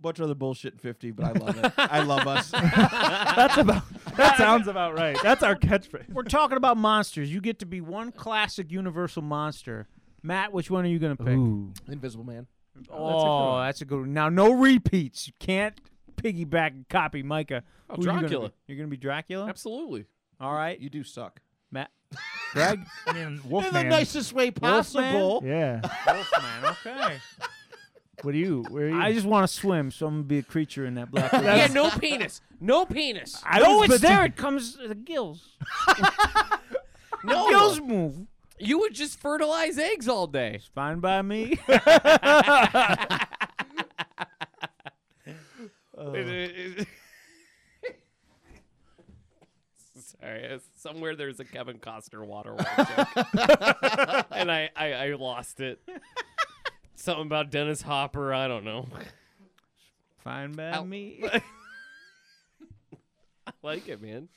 Bunch of other bullshit in 50, but I love it. I love us. <laughs> That's about. That sounds about right. That's our catchphrase. We're talking about monsters. You get to be one classic Universal monster. Matt, which one are you gonna pick? Invisible Man. Oh, oh that's a good one. Now, no repeats. You can't piggyback and copy Micah. Oh, Who you gonna Dracula. be? You're gonna be Dracula. Absolutely. All right, You do suck. Matt. Graig. <laughs> I mean, In the nicest way Wolfman? possible. Yeah. Wolfman. Okay. What do you? Where are you? I just want to swim, so I'm gonna be a creature in that black. <laughs> lagoon. yeah, no penis. No penis. I no, was it's bet- there. It comes the gills. <laughs> No. Gills move. You would just fertilize eggs all day. It's fine by me. Uh. Sorry, it's- somewhere there's a Kevin Costner waterworld joke, <laughs> and I, I I lost it. Something about Dennis Hopper. I don't know. Fine by Ow. me. <laughs> <laughs> I like it, man.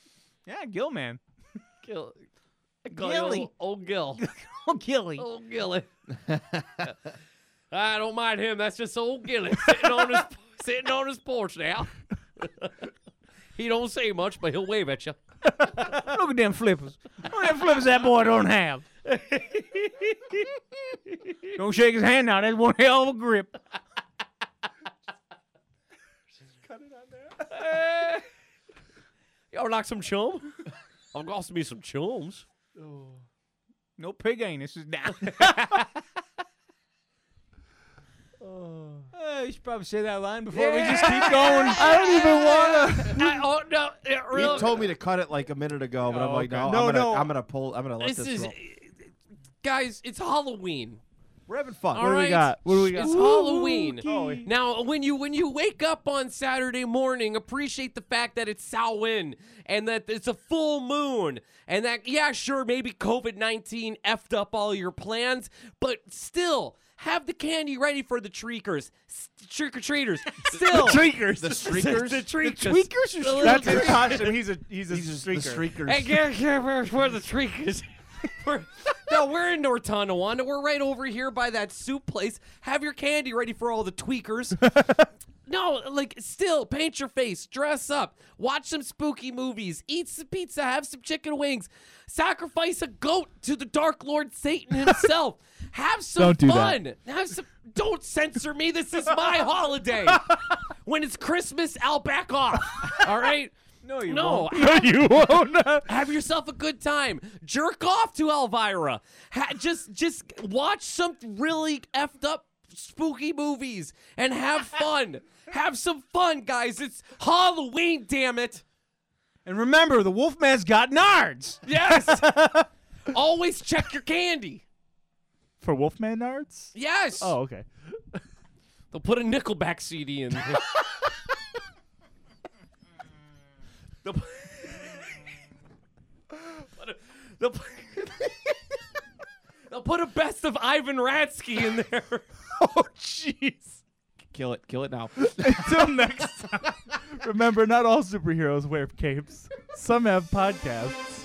yeah, Gill man. Gil, I call you Gilly. old, Gill. old Gil. Oh, Gilly. Old Gilly. I don't mind him. That's just old Gilly sitting on his sitting on his porch now. he don't say much, but he'll wave at you. <laughs> Look at them flippers. Look at them flippers that boy don't have. <laughs> don't shake his hand now. That's one hell of a grip. <laughs> Y'all like some chum? I'll cost me some chums. No pig anus is down. Uh, you should probably say that line before we just keep going. <laughs> I don't even want to. <laughs> I, oh no, it You really. told me to cut it like a minute ago, but I'm Oh, like, okay. no, No, I'm gonna, no. I'm gonna pull, I'm gonna let This this, is, roll. guys. It's Halloween. We're having fun. All What do we got? What do we got? It's Halloween. Oh, Now, when you when you wake up on Saturday morning, appreciate the fact that it's Samhain and that it's a full moon, and that yeah, sure, maybe COVID nineteen effed up all your plans, but still have the candy ready for the treekers, trick or treaters. <laughs> Still, The Tweakers. The streakers? the treekers, tweakers or The That's his costume. He's a he's a These are streaker. the streakers. Hey, get here for the treekers. We're, <laughs> no, we're in North Tonawanda. We're right over here by that soup place. Have your candy ready for all the tweakers. <laughs> no, like, still, paint your face, dress up, watch some spooky movies, eat some pizza, have some chicken wings, sacrifice a goat to the Dark Lord Satan <laughs> himself. have some Don't do that. fun. Have some. Don't censor me. This is my <laughs> holiday. when it's Christmas, I'll back off. All right. <laughs> No, you no, won't. you won't. have yourself a good time. Jerk off to Elvira. Ha- just just watch some really effed up spooky movies and have fun. Have some fun, guys. It's Halloween, damn it. And remember, the Wolfman's got nards. Yes. <laughs> Always check your candy. For Wolfman Nards? Yes. Oh, okay. They'll put a Nickelback CD in there. <laughs> they'll, put, put <laughs> a, they'll, put, they'll put a best of Ivan Ratsky in there. Oh, jeez. Kill it, kill it now. <laughs> Until next time. Remember, not all superheroes wear capes. Some have podcasts.